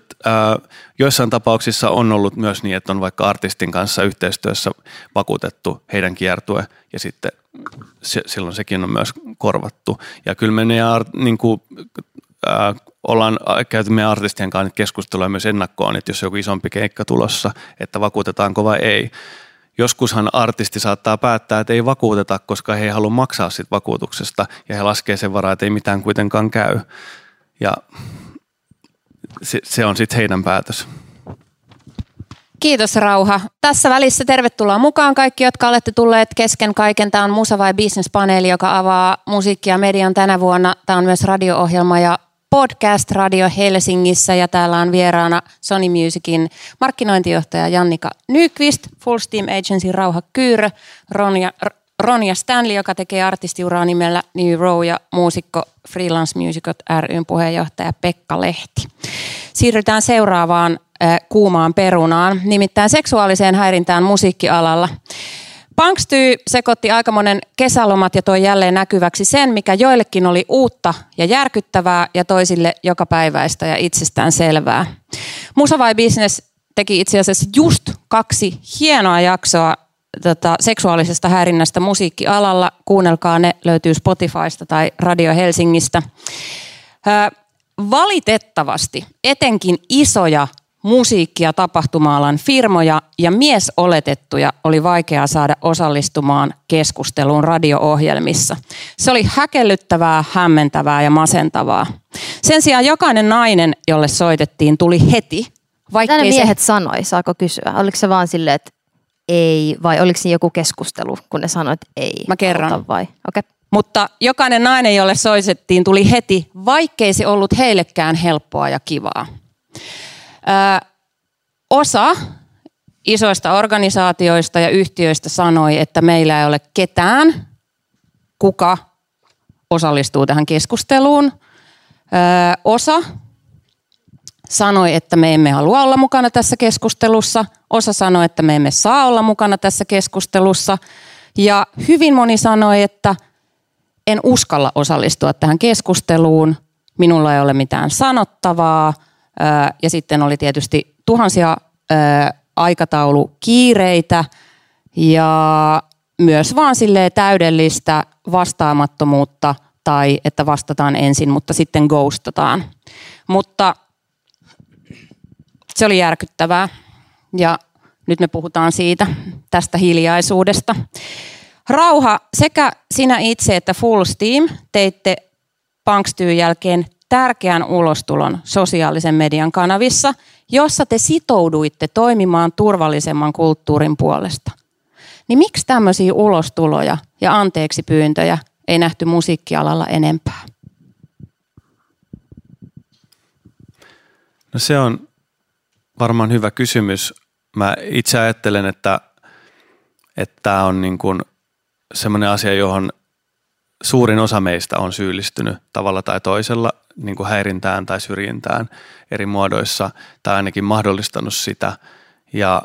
joissain tapauksissa on ollut myös niin, että on vaikka artistin kanssa yhteistyössä vakuutettu heidän kiertue ja sitten se, silloin sekin on myös korvattu. Ja kyllä me ne, niin kuin, äh, ollaan käyty meidän artistien kanssa keskustelua myös ennakkoon, että jos joku isompi keikka tulossa, että vakuutetaanko vai ei. Joskushan artisti saattaa päättää, että ei vakuuteta, koska he ei halua maksaa sit vakuutuksesta ja he laskee sen varaa, että ei mitään kuitenkaan käy. Ja se, se on sitten heidän päätös. Kiitos Rauha. Tässä välissä tervetuloa mukaan kaikki, jotka olette tulleet kesken kaiken. Tämä on Musa vai Business-paneeli, joka avaa musiikkia median tänä vuonna. Tämä on myös radio-ohjelma ja podcast Radio Helsingissä ja täällä on vieraana Sony Musicin markkinointijohtaja Jannika Nyqvist, Full Steam Agency Rauha Kyyrö, Ronja, Ronja Stanley, joka tekee artistiuraa nimellä New Row ja muusikko Freelance Musicot ryn puheenjohtaja Pekka Lehti. Siirrytään seuraavaan kuumaan perunaan, nimittäin seksuaaliseen häirintään musiikkialalla. Punkstyy sekoitti aika monen kesälomat ja toi jälleen näkyväksi sen, mikä joillekin oli uutta ja järkyttävää ja toisille jokapäiväistä ja itsestään selvää. Musa vai Business teki itse asiassa just kaksi hienoa jaksoa tota, seksuaalisesta häirinnästä musiikkialalla. Kuunnelkaa, ne löytyy Spotifysta tai Radio Helsingistä. Ö, valitettavasti etenkin isoja musiikki- ja tapahtuma-alan firmoja ja miesoletettuja oli vaikeaa saada osallistumaan keskusteluun radio-ohjelmissa. Se oli häkellyttävää, hämmentävää ja masentavaa. Sen sijaan jokainen nainen, jolle soitettiin, tuli heti. Mitä ne miehet se... sanoi, saako kysyä? Oliko se vaan silleen, että ei, vai oliko siinä joku keskustelu, kun ne sanoivat, että ei? Mä kerron. Vai? Okay. Mutta jokainen nainen, jolle soitettiin, tuli heti, vaikkei se ollut heillekään helppoa ja kivaa. Ö, osa isoista organisaatioista ja yhtiöistä sanoi, että meillä ei ole ketään, kuka osallistuu tähän keskusteluun. Ö, osa sanoi, että me emme halua olla mukana tässä keskustelussa. Osa sanoi, että me emme saa olla mukana tässä keskustelussa. Ja hyvin moni sanoi, että en uskalla osallistua tähän keskusteluun. Minulla ei ole mitään sanottavaa – ja sitten oli tietysti tuhansia aikataulukiireitä ja myös vaan sille täydellistä vastaamattomuutta tai että vastataan ensin, mutta sitten ghostataan. Mutta se oli järkyttävää ja nyt me puhutaan siitä, tästä hiljaisuudesta. Rauha, sekä sinä itse että Full Steam teitte Punkstyyn jälkeen tärkeän ulostulon sosiaalisen median kanavissa, jossa te sitouduitte toimimaan turvallisemman kulttuurin puolesta. Niin miksi tämmöisiä ulostuloja ja anteeksi pyyntöjä ei nähty musiikkialalla enempää? No se on varmaan hyvä kysymys. Mä itse ajattelen, että tämä on niin kuin semmoinen asia, johon suurin osa meistä on syyllistynyt tavalla tai toisella niin kuin häirintään tai syrjintään eri muodoissa tai ainakin mahdollistanut sitä. Ja,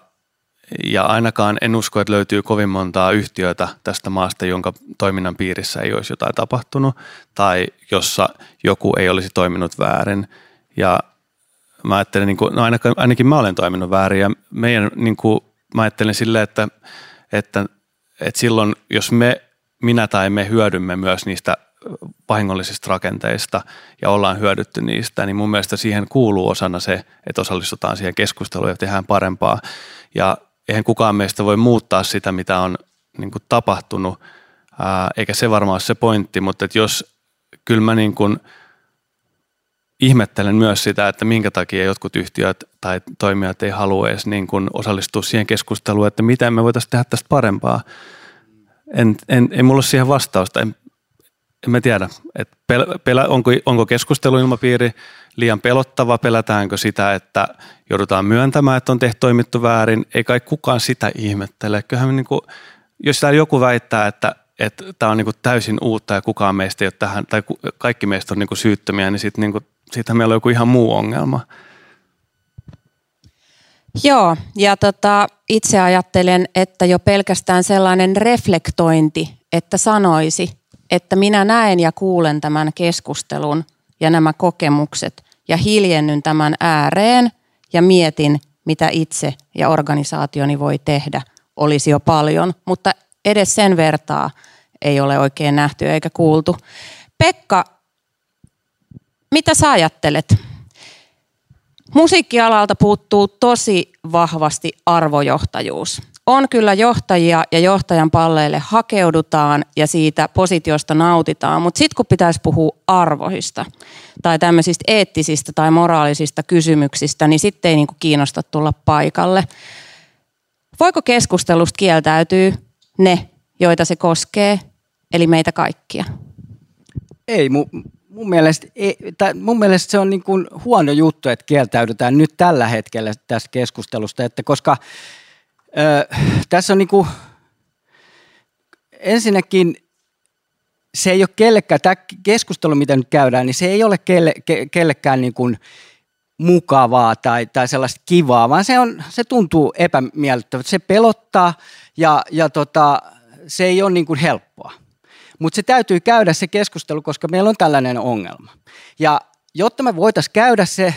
ja ainakaan en usko, että löytyy kovin montaa yhtiötä tästä maasta, jonka toiminnan piirissä ei olisi jotain tapahtunut tai jossa joku ei olisi toiminut väärin. Ja mä ajattelen, niin kuin, no ainakin, ainakin mä olen toiminut väärin ja meidän, niin kuin, mä ajattelen silleen, että, että, että silloin jos me, minä tai me hyödymme myös niistä vahingollisista rakenteista ja ollaan hyödytty niistä, niin mun mielestä siihen kuuluu osana se, että osallistutaan siihen keskusteluun ja tehdään parempaa. Ja eihän kukaan meistä voi muuttaa sitä, mitä on niin kuin tapahtunut, eikä se varmaan ole se pointti, mutta että jos kyllä mä niin kuin ihmettelen myös sitä, että minkä takia jotkut yhtiöt tai toimijat ei halua edes niin kuin osallistua siihen keskusteluun, että miten me voitaisiin tehdä tästä parempaa. En, en, ei mulla ole siihen vastausta. En, en mä tiedä, että pel, pel, onko, onko keskusteluilmapiiri liian pelottava, pelätäänkö sitä, että joudutaan myöntämään, että on tehty toimittu väärin. Ei kai kukaan sitä ihmettele. Kyllähän niin kuin, jos täällä joku väittää, että että tämä on niin kuin täysin uutta ja kukaan meistä ei ole tähän, tai kaikki meistä on niin kuin syyttömiä, niin sitten niin siitähän meillä on joku ihan muu ongelma. Joo, ja tota, itse ajattelen, että jo pelkästään sellainen reflektointi, että sanoisi, että minä näen ja kuulen tämän keskustelun ja nämä kokemukset ja hiljennyn tämän ääreen ja mietin, mitä itse ja organisaationi voi tehdä, olisi jo paljon, mutta edes sen vertaa ei ole oikein nähty eikä kuultu. Pekka, mitä sä ajattelet? Musiikkialalta puuttuu tosi vahvasti arvojohtajuus on kyllä johtajia ja johtajan palleille hakeudutaan ja siitä positiosta nautitaan, mutta sitten kun pitäisi puhua arvoista tai tämmöisistä eettisistä tai moraalisista kysymyksistä, niin sitten ei niinku kiinnosta tulla paikalle. Voiko keskustelusta kieltäytyy ne, joita se koskee, eli meitä kaikkia? Ei, mun, mun, mielestä, ei, tä, mun mielestä se on niin kuin huono juttu, että kieltäydytään nyt tällä hetkellä tästä keskustelusta, että koska – Öö, tässä on niinku, ensinnäkin se ei ole kellekään, tämä keskustelu mitä nyt käydään, niin se ei ole kelle, ke, kellekään niin kuin mukavaa tai, tai sellaista kivaa, vaan se, on, se tuntuu epämiellyttävältä. Se pelottaa ja, ja tota, se ei ole niin kuin helppoa. Mutta se täytyy käydä se keskustelu, koska meillä on tällainen ongelma. Ja jotta me voitaisiin käydä se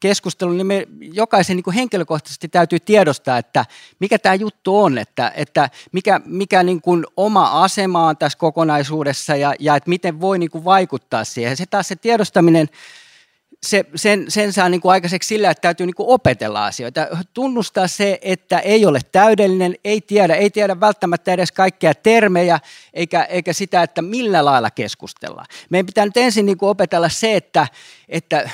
keskustelu, niin me jokaisen niin kuin henkilökohtaisesti täytyy tiedostaa, että mikä tämä juttu on, että, että mikä, mikä niin kuin oma asema on tässä kokonaisuudessa ja, ja että miten voi niin kuin vaikuttaa siihen. Se taas se tiedostaminen se, sen, sen saa niin kuin aikaiseksi sillä, että täytyy niin kuin opetella asioita. Tunnustaa se, että ei ole täydellinen, ei tiedä, ei tiedä välttämättä edes kaikkia termejä, eikä, eikä sitä, että millä lailla keskustellaan. Meidän pitää nyt ensin niin kuin opetella se, että, että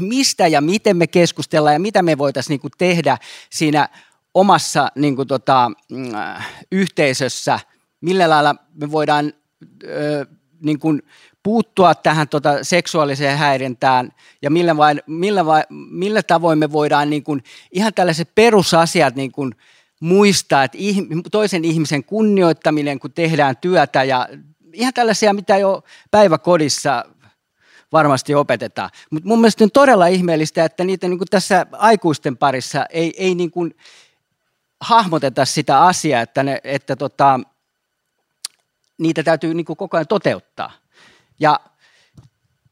mistä ja miten me keskustellaan ja mitä me voitaisiin niin kuin tehdä siinä omassa niin kuin tota, mm, yhteisössä, millä lailla me voidaan ö, niin kuin puuttua tähän tota seksuaaliseen häirintään ja millä, vai, millä, vai, millä tavoin me voidaan niin kuin, ihan tällaiset perusasiat niin kuin, muistaa, että toisen ihmisen kunnioittaminen, kun tehdään työtä ja ihan tällaisia, mitä jo päiväkodissa varmasti opetetaan. Mutta mun mielestä on todella ihmeellistä, että niitä niin kuin tässä aikuisten parissa ei, ei niin kuin hahmoteta sitä asiaa, että, ne, että tota, niitä täytyy niin kuin koko ajan toteuttaa. Ja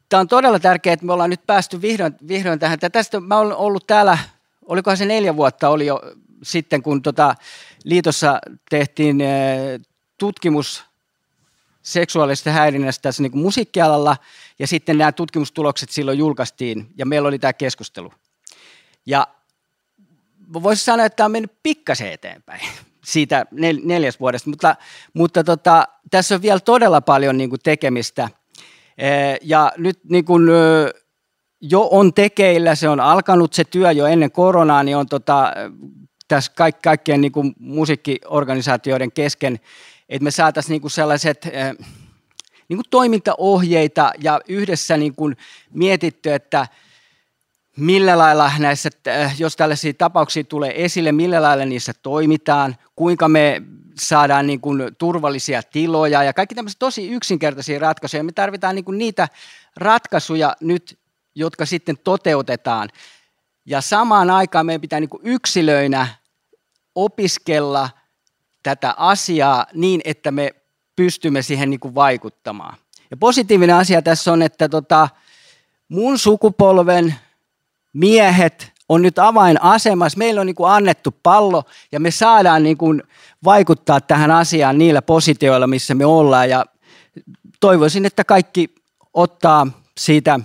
tämä on todella tärkeää, että me ollaan nyt päästy vihdoin, vihdoin tähän. Tästä mä olen ollut täällä, olikohan se neljä vuotta oli jo sitten, kun tota liitossa tehtiin eh, tutkimus seksuaalisesta häirinnästä tässä niin musiikkialalla, ja sitten nämä tutkimustulokset silloin julkaistiin, ja meillä oli tämä keskustelu. Ja voisi sanoa, että tämä on mennyt pikkasen eteenpäin siitä nel- neljäs vuodesta, mutta, mutta tota, tässä on vielä todella paljon niin tekemistä – ja nyt niin kun, jo on tekeillä, se on alkanut se työ jo ennen koronaa, niin on tota, tässä kaik, kaikkien niin kuin musiikkiorganisaatioiden kesken, että me saataisiin niin kuin sellaiset niin kuin toimintaohjeita ja yhdessä niin kuin mietitty, että millä lailla näissä, jos tällaisia tapauksia tulee esille, millä lailla niissä toimitaan, kuinka me saadaan niin kuin turvallisia tiloja ja kaikki tämmöisiä tosi yksinkertaisia ratkaisuja. Me tarvitaan niin kuin niitä ratkaisuja nyt, jotka sitten toteutetaan. Ja samaan aikaan meidän pitää niin kuin yksilöinä opiskella tätä asiaa niin, että me pystymme siihen niin kuin vaikuttamaan. Ja positiivinen asia tässä on, että tota, mun sukupolven miehet on nyt avainasemassa. Meillä on niin kuin annettu pallo ja me saadaan niin kuin vaikuttaa tähän asiaan niillä positioilla, missä me ollaan. Ja toivoisin, että kaikki ottaa siitä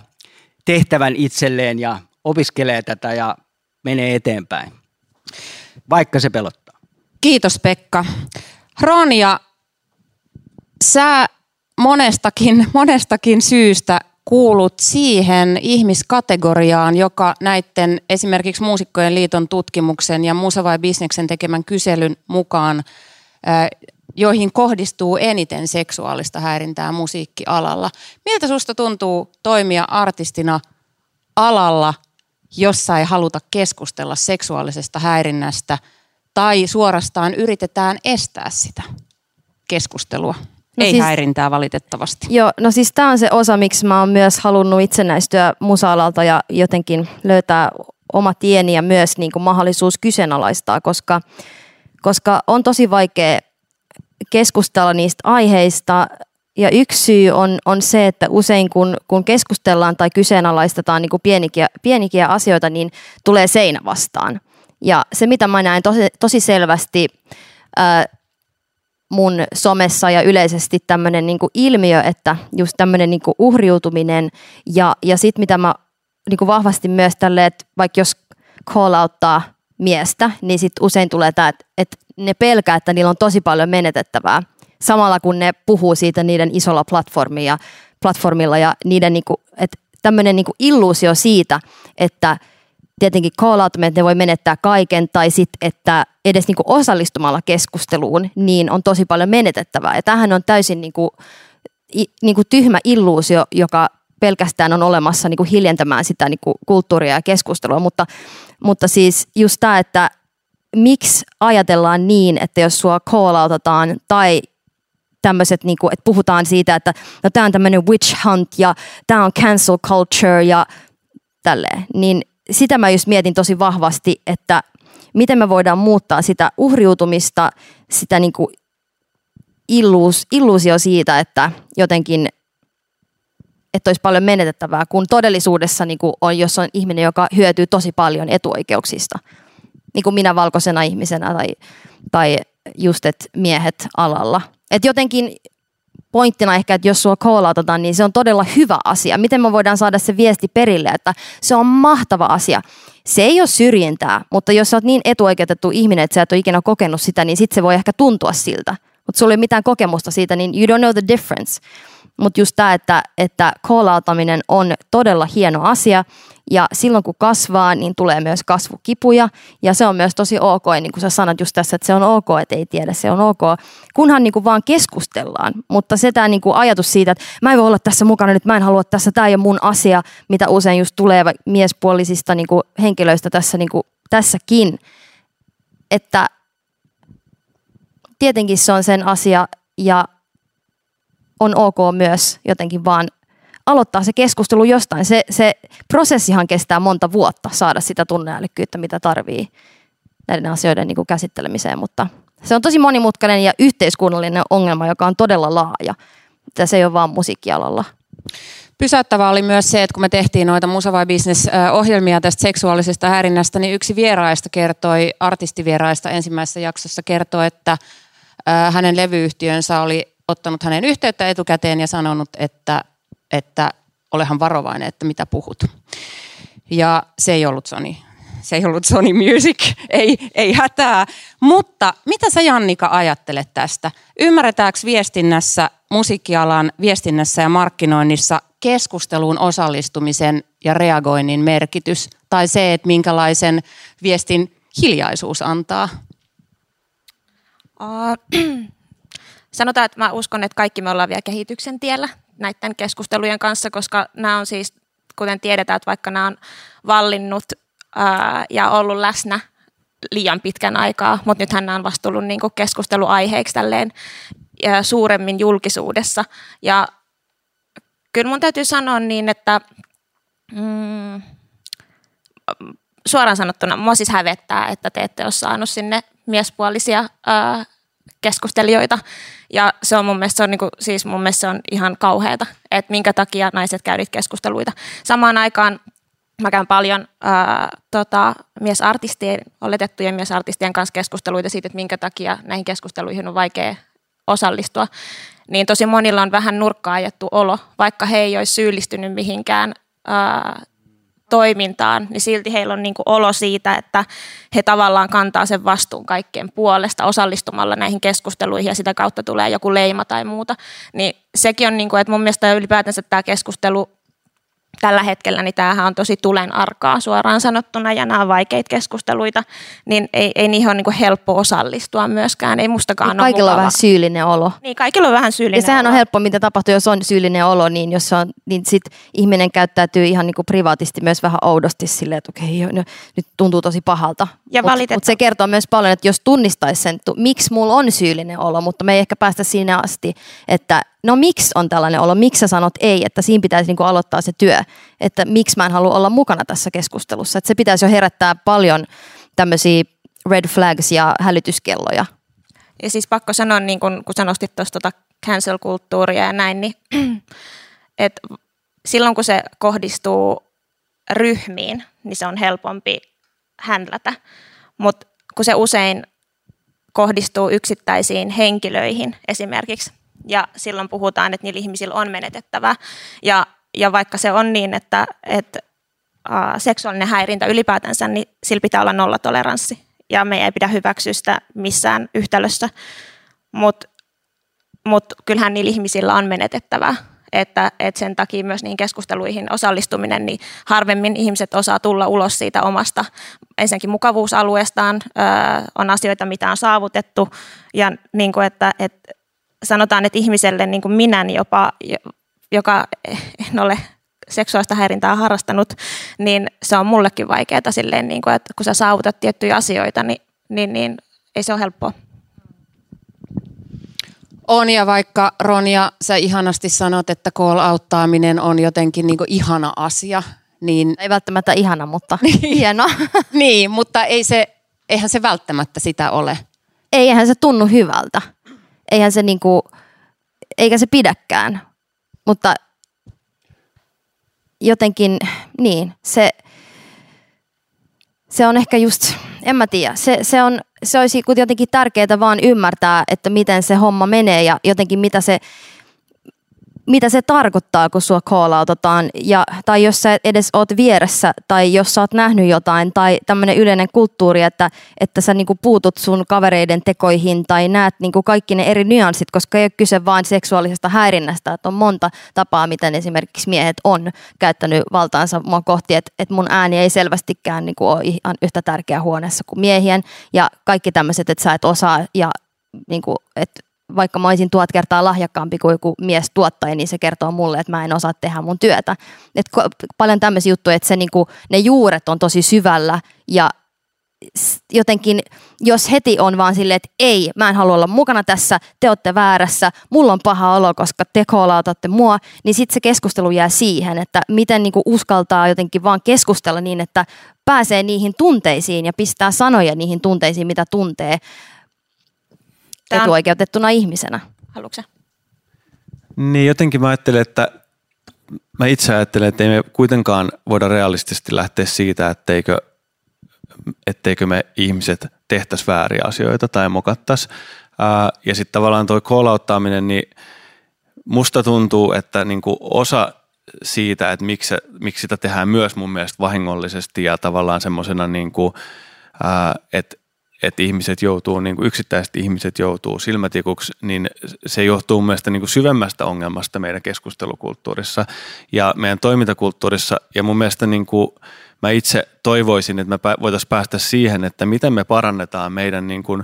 tehtävän itselleen ja opiskelee tätä ja menee eteenpäin, vaikka se pelottaa. Kiitos Pekka. Ronja, sä monestakin, monestakin syystä kuulut siihen ihmiskategoriaan, joka näiden esimerkiksi Muusikkojen liiton tutkimuksen ja Musa vai Bisneksen tekemän kyselyn mukaan, joihin kohdistuu eniten seksuaalista häirintää musiikkialalla. Miltä susta tuntuu toimia artistina alalla, jossa ei haluta keskustella seksuaalisesta häirinnästä tai suorastaan yritetään estää sitä keskustelua? No Ei siis, häirintää valitettavasti. Joo, no siis tämä on se osa, miksi mä oon myös halunnut itsenäistyä musa ja jotenkin löytää oma tieni ja myös niin kuin mahdollisuus kyseenalaistaa, koska, koska on tosi vaikea keskustella niistä aiheista ja yksi syy on, on se, että usein kun, kun keskustellaan tai kyseenalaistetaan niin kuin pienikiä, pienikiä asioita, niin tulee seinä vastaan. Ja se, mitä mä näen tosi, tosi selvästi, ää, mun somessa ja yleisesti tämmöinen niinku ilmiö, että just tämmöinen niinku uhriutuminen ja, ja sitten mitä mä niinku vahvasti myös tälle, että vaikka jos call outtaa miestä, niin sitten usein tulee tämä, että, että ne pelkää, että niillä on tosi paljon menetettävää. Samalla kun ne puhuu siitä niiden isolla platformilla, platformilla ja niiden niinku, tämmöinen niinku illuusio siitä, että tietenkin call out, että ne voi menettää kaiken, tai sitten, että edes niinku osallistumalla keskusteluun, niin on tosi paljon menetettävää. Ja tämähän on täysin niinku, i, niinku tyhmä illuusio, joka pelkästään on olemassa niinku hiljentämään sitä niinku kulttuuria ja keskustelua, mutta, mutta siis just tämä, että miksi ajatellaan niin, että jos sua call outataan tai tämmöiset, niin että puhutaan siitä, että no, tämä on tämmöinen witch hunt ja tämä on cancel culture ja tälleen, niin sitä mä just mietin tosi vahvasti, että miten me voidaan muuttaa sitä uhriutumista, sitä niin kuin illuus, illuusio siitä, että jotenkin että olisi paljon menetettävää, kun todellisuudessa niin kuin on, jos on ihminen, joka hyötyy tosi paljon etuoikeuksista. Niin kuin minä valkoisena ihmisenä tai, tai just, että miehet alalla. Et jotenkin pointtina ehkä, että jos sua koolautetaan, niin se on todella hyvä asia. Miten me voidaan saada se viesti perille, että se on mahtava asia. Se ei ole syrjintää, mutta jos sä oot niin etuoikeutettu ihminen, että sä et ole ikinä kokenut sitä, niin sit se voi ehkä tuntua siltä. Mutta sulla ei ole mitään kokemusta siitä, niin you don't know the difference. Mutta just tämä, että, että koolautaminen on todella hieno asia ja silloin kun kasvaa, niin tulee myös kasvukipuja ja se on myös tosi ok. Niin kuin sä sanot just tässä, että se on ok, että ei tiedä, se on ok, kunhan niin kuin vaan keskustellaan. Mutta se tämä niin kuin ajatus siitä, että mä en voi olla tässä mukana nyt, mä en halua tässä, tämä ei ole mun asia, mitä usein just tulee miespuolisista niin kuin henkilöistä tässä, niin kuin, tässäkin, että tietenkin se on sen asia ja on ok myös jotenkin vaan aloittaa se keskustelu jostain. Se, se prosessihan kestää monta vuotta saada sitä tunneälykkyyttä, mitä tarvii näiden asioiden niin kuin käsittelemiseen, mutta se on tosi monimutkainen ja yhteiskunnallinen ongelma, joka on todella laaja. Että se ei ole vaan musiikkialalla. Pysäyttävää oli myös se, että kun me tehtiin noita Musa vai Business-ohjelmia tästä seksuaalisesta häirinnästä, niin yksi vieraista kertoi, artistivieraista ensimmäisessä jaksossa kertoi, että hänen levyyhtiönsä oli ottanut hänen yhteyttä etukäteen ja sanonut, että, että olehan varovainen, että mitä puhut. Ja se ei ollut Sony. Se ei ollut Sony Music, ei, ei hätää. Mutta mitä sä Jannika ajattelet tästä? Ymmärretäänkö viestinnässä, musiikkialan viestinnässä ja markkinoinnissa keskusteluun osallistumisen ja reagoinnin merkitys? Tai se, että minkälaisen viestin hiljaisuus antaa? Uh, sanotaan, että mä uskon, että kaikki me ollaan vielä kehityksen tiellä näiden keskustelujen kanssa, koska nämä on siis, kuten tiedetään, että vaikka nämä on vallinnut ää, ja ollut läsnä liian pitkän aikaa, mutta nythän nämä on vasta tullut niin keskusteluaiheeksi tälleen ää, suuremmin julkisuudessa. Ja kyllä mun täytyy sanoa niin, että mm, suoraan sanottuna mua siis hävettää, että te ette ole saanut sinne miespuolisia ää, keskustelijoita. Ja se on mun mielestä, se on, kuin, siis mun mielestä se on ihan kauheata, että minkä takia naiset käy niitä keskusteluita. Samaan aikaan mä käyn paljon ää, tota, miesartistien, oletettujen miesartistien kanssa keskusteluita siitä, että minkä takia näihin keskusteluihin on vaikea osallistua. Niin tosi monilla on vähän nurkkaa ajettu olo, vaikka he ei olisi syyllistynyt mihinkään ää, toimintaan, niin silti heillä on niin kuin olo siitä, että he tavallaan kantaa sen vastuun kaikkien puolesta osallistumalla näihin keskusteluihin ja sitä kautta tulee joku leima tai muuta. Niin sekin on, niin kuin, että mun mielestä ylipäätänsä tämä keskustelu tällä hetkellä, niin tämähän on tosi tulen arkaa suoraan sanottuna ja nämä on vaikeita keskusteluita, niin ei, ei niihin ole niin helppo osallistua myöskään, ei mustakaan niin ole Kaikilla on vähän syyllinen olo. Niin, kaikilla on vähän syyllinen Ja sehän olo. on helppo, mitä tapahtuu, jos on syyllinen olo, niin jos on, niin sit ihminen käyttäytyy ihan niin kuin privaatisti myös vähän oudosti silleen, että okei, okay, no, nyt tuntuu tosi pahalta. Ja Mutta mut se kertoo myös paljon, että jos tunnistaisi sen, miksi mulla on syyllinen olo, mutta me ei ehkä päästä siinä asti, että no miksi on tällainen olo, miksi sä sanot ei, että siinä pitäisi niin kuin aloittaa se työ, että miksi mä en halua olla mukana tässä keskustelussa. Että se pitäisi jo herättää paljon tämmöisiä red flags ja hälytyskelloja. Ja siis pakko sanoa, niin kun, kun sä nostit tuosta tota cancel-kulttuuria ja näin, niin että silloin kun se kohdistuu ryhmiin, niin se on helpompi händlätä. Mutta kun se usein kohdistuu yksittäisiin henkilöihin esimerkiksi, ja silloin puhutaan, että niillä ihmisillä on menetettävää. Ja, ja vaikka se on niin, että, että äh, seksuaalinen häirintä ylipäätänsä, niin sillä pitää olla nollatoleranssi. Ja me ei pidä hyväksyä sitä missään yhtälössä. Mutta mut kyllähän niillä ihmisillä on menetettävää. Että, että sen takia myös niihin keskusteluihin osallistuminen, niin harvemmin ihmiset osaa tulla ulos siitä omasta ensinnäkin mukavuusalueestaan, öö, on asioita, mitä on saavutettu, ja niin kuin, että, että sanotaan, että ihmiselle niin kuin minän jopa, joka en ole seksuaalista häirintää harrastanut, niin se on mullekin vaikeaa silleen, niin kuin, että kun sä saavutat tiettyjä asioita, niin, niin, niin ei se ole helppoa. On ja vaikka Ronja, sä ihanasti sanot, että call auttaaminen on jotenkin niin ihana asia, niin, Ei välttämättä ihana, mutta hieno. niin mutta ei se, eihän se välttämättä sitä ole. Eihän se tunnu hyvältä. Eihän se niinku, eikä se pidäkään. Mutta jotenkin, niin, se, se on ehkä just, en mä tiedä, se, se, on, se olisi jotenkin tärkeää vaan ymmärtää, että miten se homma menee ja jotenkin mitä se, mitä se tarkoittaa, kun sua call-outetaan, ja, tai jos sä edes oot vieressä, tai jos sä oot nähnyt jotain, tai tämmöinen yleinen kulttuuri, että, että sä niinku puutut sun kavereiden tekoihin, tai näet niinku kaikki ne eri nyanssit, koska ei ole kyse vain seksuaalisesta häirinnästä, että on monta tapaa, miten esimerkiksi miehet on käyttänyt valtaansa mua kohti, että, että mun ääni ei selvästikään niinku ole ihan yhtä tärkeä huoneessa kuin miehien, ja kaikki tämmöiset, että sä et osaa, ja niinku, että vaikka mä olisin tuhat kertaa lahjakkaampi kuin joku mies tuottaja, niin se kertoo mulle, että mä en osaa tehdä mun työtä. Et paljon tämmöisiä juttuja, että se niinku, ne juuret on tosi syvällä ja jotenkin, jos heti on vaan silleen, että ei, mä en halua olla mukana tässä, te olette väärässä, mulla on paha olo, koska te koolautatte mua, niin sitten se keskustelu jää siihen, että miten niinku uskaltaa jotenkin vaan keskustella niin, että pääsee niihin tunteisiin ja pistää sanoja niihin tunteisiin, mitä tuntee Tämä on... etuoikeutettuna ihmisenä. Haluatko Niin jotenkin mä ajattelen, että mä itse ajattelen, että ei me kuitenkaan voida realistisesti lähteä siitä, etteikö, etteikö me ihmiset tehtäisi vääriä asioita tai mokattaisi. Ja sitten tavallaan toi koolauttaminen, niin musta tuntuu, että niinku osa siitä, että miksi, miksi sitä tehdään myös mun mielestä vahingollisesti ja tavallaan semmoisena, niinku, että että ihmiset joutuu, niin kuin yksittäiset ihmiset joutuu silmätikuksi, niin se johtuu mielestäni niin syvemmästä ongelmasta meidän keskustelukulttuurissa ja meidän toimintakulttuurissa. Ja mun mielestä niin kuin mä itse toivoisin, että me voitaisiin päästä siihen, että miten me parannetaan meidän niin kuin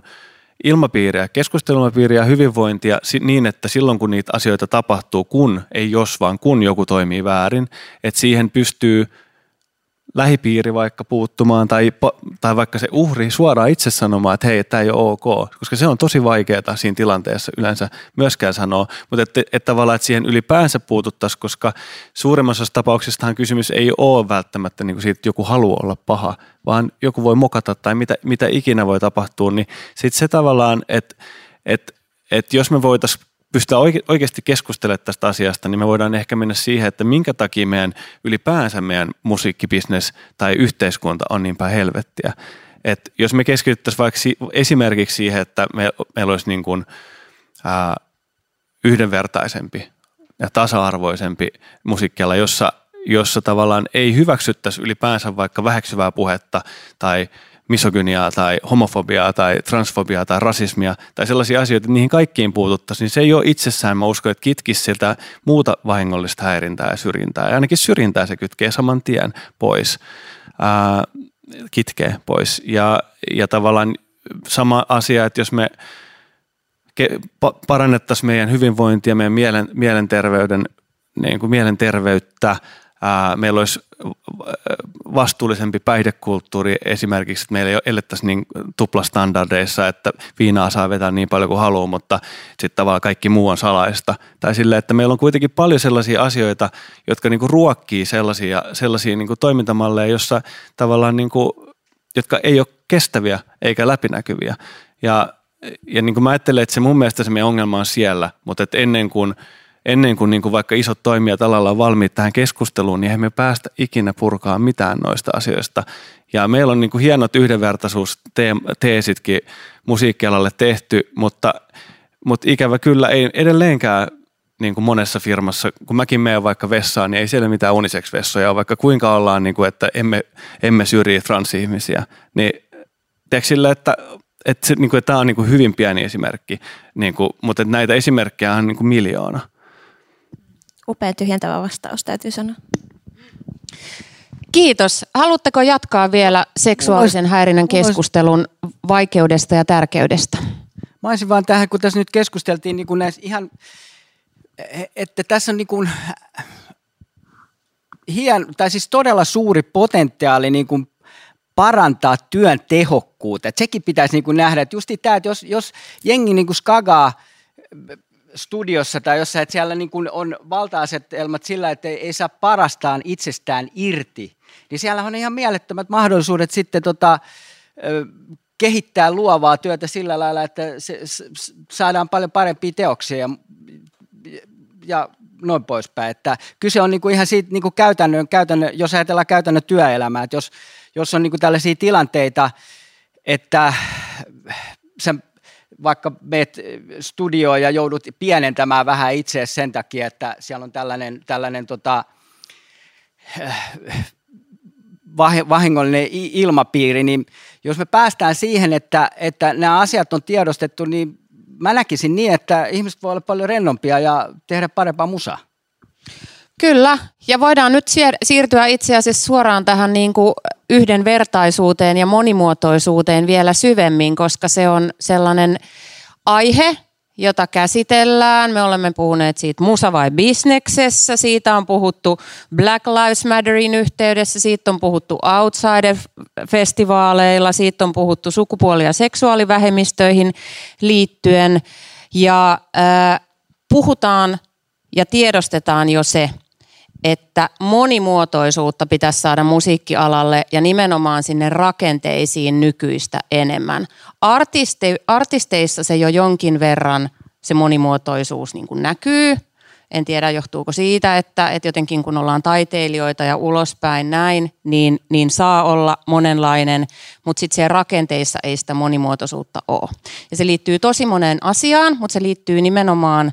ilmapiiriä, keskustelumapiiriä ja hyvinvointia niin, että silloin kun niitä asioita tapahtuu, kun, ei jos vaan kun joku toimii väärin, että siihen pystyy – lähipiiri vaikka puuttumaan tai, tai vaikka se uhri suoraan itse sanomaan, että hei, tämä ei ole ok, koska se on tosi vaikeaa siinä tilanteessa yleensä myöskään sanoa, mutta että, että tavallaan että siihen ylipäänsä puututtaisiin, koska suurimmassa tapauksessahan kysymys ei ole välttämättä niin kuin siitä, että joku haluaa olla paha, vaan joku voi mokata tai mitä, mitä ikinä voi tapahtua, niin sitten se tavallaan, että, että, että jos me voitaisiin pystytään oikeasti keskustelemaan tästä asiasta, niin me voidaan ehkä mennä siihen, että minkä takia meidän ylipäänsä meidän musiikkibisnes tai yhteiskunta on niin päin helvettiä. Et jos me keskityttäisiin vaikka esimerkiksi siihen, että me, meillä olisi niin kuin, ää, yhdenvertaisempi ja tasa-arvoisempi musiikkiala, jossa, jossa tavallaan ei hyväksyttäisi ylipäänsä vaikka väheksyvää puhetta tai misogyniaa tai homofobiaa tai transfobiaa tai rasismia tai sellaisia asioita, että niihin kaikkiin puututtaisiin, niin se ei ole itsessään, mä uskon, että kitkisi siltä muuta vahingollista häirintää ja syrjintää. Ja ainakin syrjintää se kytkee saman tien pois, ää, kitkee pois. Ja, ja tavallaan sama asia, että jos me parannettaisiin meidän hyvinvointia, meidän mielen, mielenterveyden, niin kuin mielenterveyttä, meillä olisi vastuullisempi päihdekulttuuri esimerkiksi, että meillä ei elettäisi niin tuplastandardeissa, että viinaa saa vetää niin paljon kuin haluaa, mutta sitten tavallaan kaikki muu on salaista. Tai sille, että meillä on kuitenkin paljon sellaisia asioita, jotka niin kuin ruokkii sellaisia, sellaisia niin kuin toimintamalleja, jossa tavallaan niin kuin, jotka ei ole kestäviä eikä läpinäkyviä. Ja, ja niin kuin mä ajattelen, että se mun mielestä se meidän ongelma on siellä, mutta että ennen kuin – ennen kuin, niin kuin vaikka isot toimijat alalla on valmiit tähän keskusteluun, niin emme päästä ikinä purkaa mitään noista asioista. Ja meillä on niin kuin hienot yhdenvertaisuusteesitkin musiikkialalle tehty, mutta, mutta ikävä kyllä ei edelleenkään niin kuin monessa firmassa, kun mäkin menen vaikka vessaan, niin ei siellä mitään unisex-vessoja ole, vaikka kuinka ollaan, niin kuin, että emme, emme syrji transihmisiä. Niin tiedätkö sille, että että, se, niin kuin, että tämä on niin kuin hyvin pieni esimerkki, niin kuin, mutta että näitä esimerkkejä on niin kuin miljoona upea tyhjentävä vastaus, täytyy sanoa. Kiitos. Haluatteko jatkaa vielä seksuaalisen häirinnän keskustelun vaikeudesta ja tärkeydestä? Mä olisin vaan tähän, kun tässä nyt keskusteltiin niin kuin näissä ihan, että tässä on niin kuin hien, tai siis todella suuri potentiaali niin kuin parantaa työn tehokkuutta. Et sekin pitäisi niin kuin nähdä, että just tämä, että jos, jos jengi niin kuin skagaa studiossa tai jossain, että siellä niin kuin on valta-asetelmat sillä, että ei, saa parastaan itsestään irti, niin siellä on ihan mielettömät mahdollisuudet sitten tota, kehittää luovaa työtä sillä lailla, että se, saadaan paljon parempia teoksia ja, ja noin poispäin. Että kyse on niinku ihan siitä niinku käytännön, käytännön, jos ajatellaan käytännön työelämää, että jos, jos on niinku tällaisia tilanteita, että sä vaikka meet studioon ja joudut pienentämään vähän itse sen takia, että siellä on tällainen, tällainen tota, vahingollinen ilmapiiri, niin jos me päästään siihen, että, että nämä asiat on tiedostettu, niin mä näkisin niin, että ihmiset voi olla paljon rennompia ja tehdä parempaa musaa. Kyllä, ja voidaan nyt siirtyä itse asiassa suoraan tähän niin kuin yhdenvertaisuuteen ja monimuotoisuuteen vielä syvemmin, koska se on sellainen aihe, jota käsitellään. Me olemme puhuneet siitä Musa vai Bisneksessä, siitä on puhuttu Black Lives Matterin yhteydessä, siitä on puhuttu Outsider-festivaaleilla, siitä on puhuttu sukupuoli- ja seksuaalivähemmistöihin liittyen. Ja äh, puhutaan ja tiedostetaan jo se, että monimuotoisuutta pitäisi saada musiikkialalle ja nimenomaan sinne rakenteisiin nykyistä enemmän. Artiste, artisteissa se jo jonkin verran se monimuotoisuus niin kuin näkyy. En tiedä, johtuuko siitä, että, että jotenkin kun ollaan taiteilijoita ja ulospäin näin, niin, niin saa olla monenlainen, mutta sitten siellä rakenteissa ei sitä monimuotoisuutta ole. Ja se liittyy tosi moneen asiaan, mutta se liittyy nimenomaan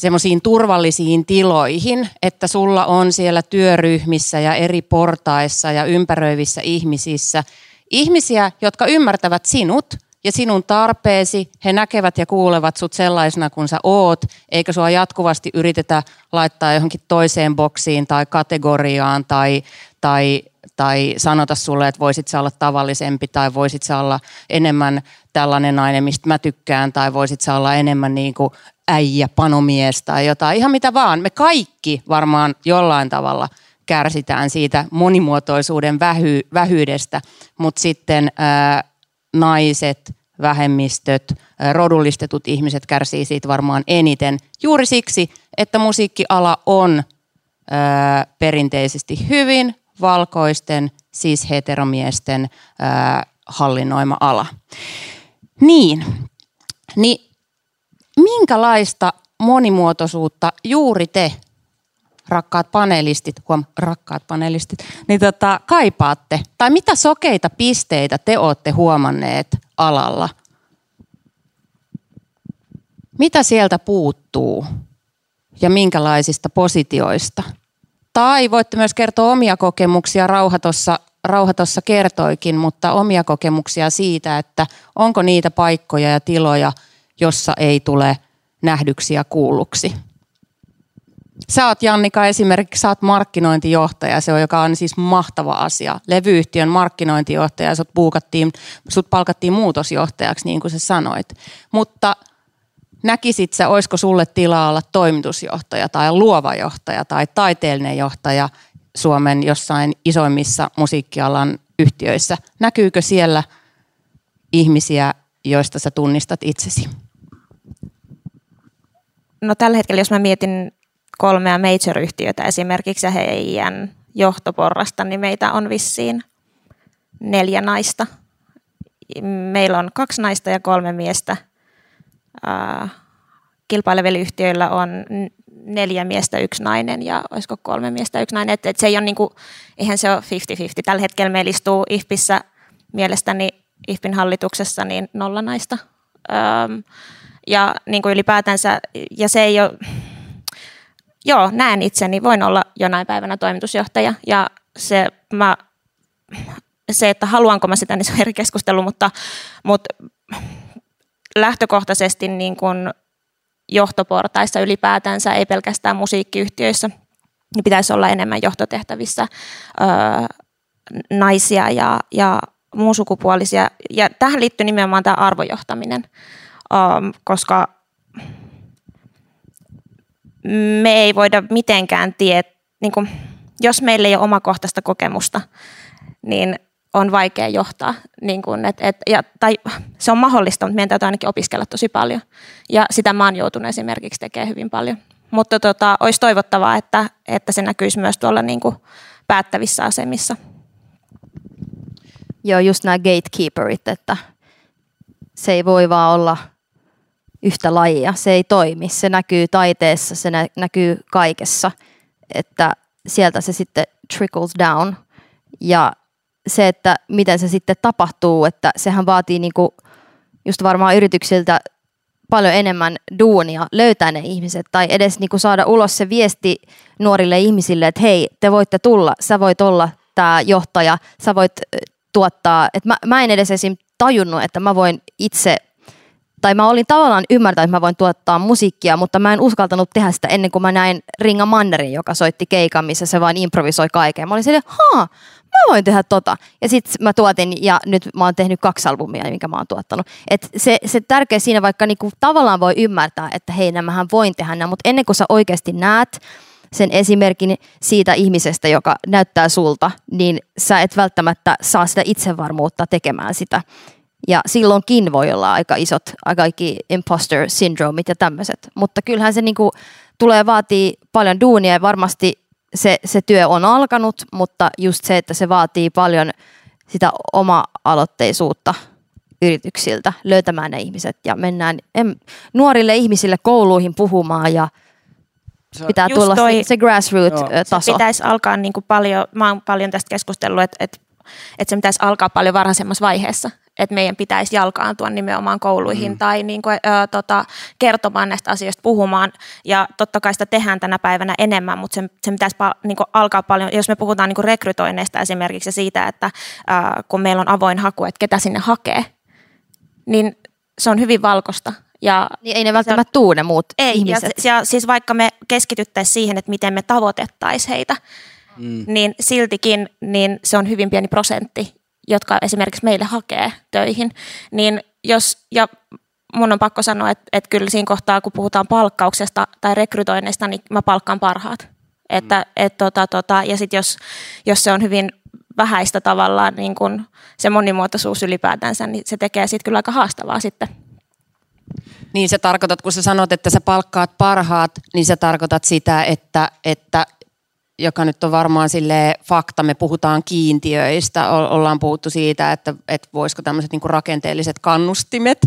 semmoisiin turvallisiin tiloihin, että sulla on siellä työryhmissä ja eri portaissa ja ympäröivissä ihmisissä ihmisiä, jotka ymmärtävät sinut ja sinun tarpeesi. He näkevät ja kuulevat sut sellaisena kuin sä oot, eikä sua jatkuvasti yritetä laittaa johonkin toiseen boksiin tai kategoriaan tai, tai, tai sanota sulle, että voisit sä olla tavallisempi tai voisit sä olla enemmän tällainen nainen, mistä mä tykkään tai voisit sä olla enemmän niin kuin äijä, panomies tai jotain, ihan mitä vaan. Me kaikki varmaan jollain tavalla kärsitään siitä monimuotoisuuden vähy, vähyydestä, mutta sitten ää, naiset, vähemmistöt, ää, rodullistetut ihmiset kärsii siitä varmaan eniten. Juuri siksi, että musiikkiala on ää, perinteisesti hyvin valkoisten, siis heteromiesten ää, hallinnoima ala. Niin, niin minkälaista monimuotoisuutta juuri te, rakkaat panelistit, huom, rakkaat panelistit, niin tota, kaipaatte? Tai mitä sokeita pisteitä te olette huomanneet alalla? Mitä sieltä puuttuu ja minkälaisista positioista? Tai voitte myös kertoa omia kokemuksia, Rauha tuossa Rauha tuossa kertoikin, mutta omia kokemuksia siitä, että onko niitä paikkoja ja tiloja – jossa ei tule nähdyksi ja kuulluksi. Sä oot Jannika esimerkiksi, sä oot markkinointijohtaja, se on, joka on siis mahtava asia. Levyyhtiön markkinointijohtaja, sut, puukattiin, sut palkattiin muutosjohtajaksi, niin kuin sä sanoit. Mutta näkisit sä, olisiko sulle tilaa olla toimitusjohtaja tai luova johtaja tai taiteellinen johtaja Suomen jossain isoimmissa musiikkialan yhtiöissä? Näkyykö siellä ihmisiä, joista sä tunnistat itsesi? No tällä hetkellä, jos mä mietin kolmea major-yhtiötä esimerkiksi ja heidän johtoporrasta, niin meitä on vissiin neljä naista. Meillä on kaksi naista ja kolme miestä. Kilpailevilla yhtiöillä on neljä miestä, yksi nainen ja olisiko kolme miestä, yksi nainen. Et, et se ei ole niinku, eihän se ole 50-50. Tällä hetkellä meillä istuu IFPissä mielestäni IFPin hallituksessa niin nolla naista. Ja niin kuin ylipäätänsä, ja se ei ole, joo, näen itseni, voin olla jonain päivänä toimitusjohtaja, ja se, mä, se että haluanko mä sitä, niin se on eri keskustelu, mutta, mutta lähtökohtaisesti niin kuin johtoportaissa ylipäätänsä, ei pelkästään musiikkiyhtiöissä, niin pitäisi olla enemmän johtotehtävissä öö, naisia ja, ja muunsukupuolisia. Ja tähän liittyy nimenomaan tämä arvojohtaminen um, koska me ei voida mitenkään tietää, niin jos meillä ei ole omakohtaista kokemusta, niin on vaikea johtaa. Niin kun, et, et, ja, tai se on mahdollista, mutta meidän täytyy ainakin opiskella tosi paljon. Ja sitä mä oon joutunut esimerkiksi tekemään hyvin paljon. Mutta tota, olisi toivottavaa, että, että se näkyisi myös tuolla niin kuin päättävissä asemissa. Joo, just nämä gatekeeperit, että se ei voi vaan olla yhtä lajia. Se ei toimi. Se näkyy taiteessa, se nä- näkyy kaikessa. Että sieltä se sitten trickles down. Ja se, että miten se sitten tapahtuu, että sehän vaatii niinku just varmaan yrityksiltä paljon enemmän duunia löytää ne ihmiset tai edes niinku saada ulos se viesti nuorille ihmisille, että hei, te voitte tulla, sä voit olla tämä johtaja, sä voit tuottaa, että mä, mä en edes esim. tajunnut, että mä voin itse tai mä olin tavallaan ymmärtänyt, että mä voin tuottaa musiikkia, mutta mä en uskaltanut tehdä sitä ennen kuin mä näin Ringa Mannerin, joka soitti keikan, missä se vain improvisoi kaiken. Mä olin silleen, haa, mä voin tehdä tota. Ja sitten mä tuotin ja nyt mä oon tehnyt kaksi albumia, minkä mä oon tuottanut. Et se, se tärkeä siinä, vaikka niinku tavallaan voi ymmärtää, että hei, nämähän voin tehdä nämä, mutta ennen kuin sä oikeasti näet sen esimerkin siitä ihmisestä, joka näyttää sulta, niin sä et välttämättä saa sitä itsevarmuutta tekemään sitä. Ja silloinkin voi olla aika isot, kaikki imposter syndromit ja tämmöiset. Mutta kyllähän se niinku tulee vaatii paljon duunia ja varmasti se, se työ on alkanut, mutta just se, että se vaatii paljon sitä oma-aloitteisuutta yrityksiltä löytämään ne ihmiset ja mennään em, nuorille ihmisille kouluihin puhumaan ja Se pitää just tulla toi- se, se grassroot-taso. Se pitäisi alkaa niin kuin paljon, mä oon paljon tästä keskustellut, että, että, että se pitäisi alkaa paljon varhaisemmassa vaiheessa. Että meidän pitäisi jalkaantua nimenomaan kouluihin mm. tai niin kuin, ö, tota, kertomaan näistä asioista, puhumaan. Ja totta kai sitä tehdään tänä päivänä enemmän, mutta sen, sen pitäisi pa, niin kuin alkaa paljon, jos me puhutaan niin kuin rekrytoinneista esimerkiksi ja siitä, että ö, kun meillä on avoin haku, että ketä sinne hakee, niin se on hyvin valkosta. Ja Niin ei ne välttämättä tuu ne muut ei, ihmiset. ja, ja siis vaikka me keskityttäisiin siihen, että miten me tavoitettaisiin heitä, mm. niin siltikin niin se on hyvin pieni prosentti, jotka esimerkiksi meille hakee töihin. Niin jos, ja mun on pakko sanoa, että, että kyllä siinä kohtaa, kun puhutaan palkkauksesta tai rekrytoinnista, niin mä palkkaan parhaat. Että, et, tota, tota, ja sitten jos, jos se on hyvin vähäistä tavallaan niin kun se monimuotoisuus ylipäätänsä, niin se tekee sitten kyllä aika haastavaa sitten. Niin sä tarkoitat, kun sä sanot, että sä palkkaat parhaat, niin sä tarkoitat sitä, että, että joka nyt on varmaan sille fakta, me puhutaan kiintiöistä, ollaan puhuttu siitä, että, että voisiko tämmöiset niinku rakenteelliset kannustimet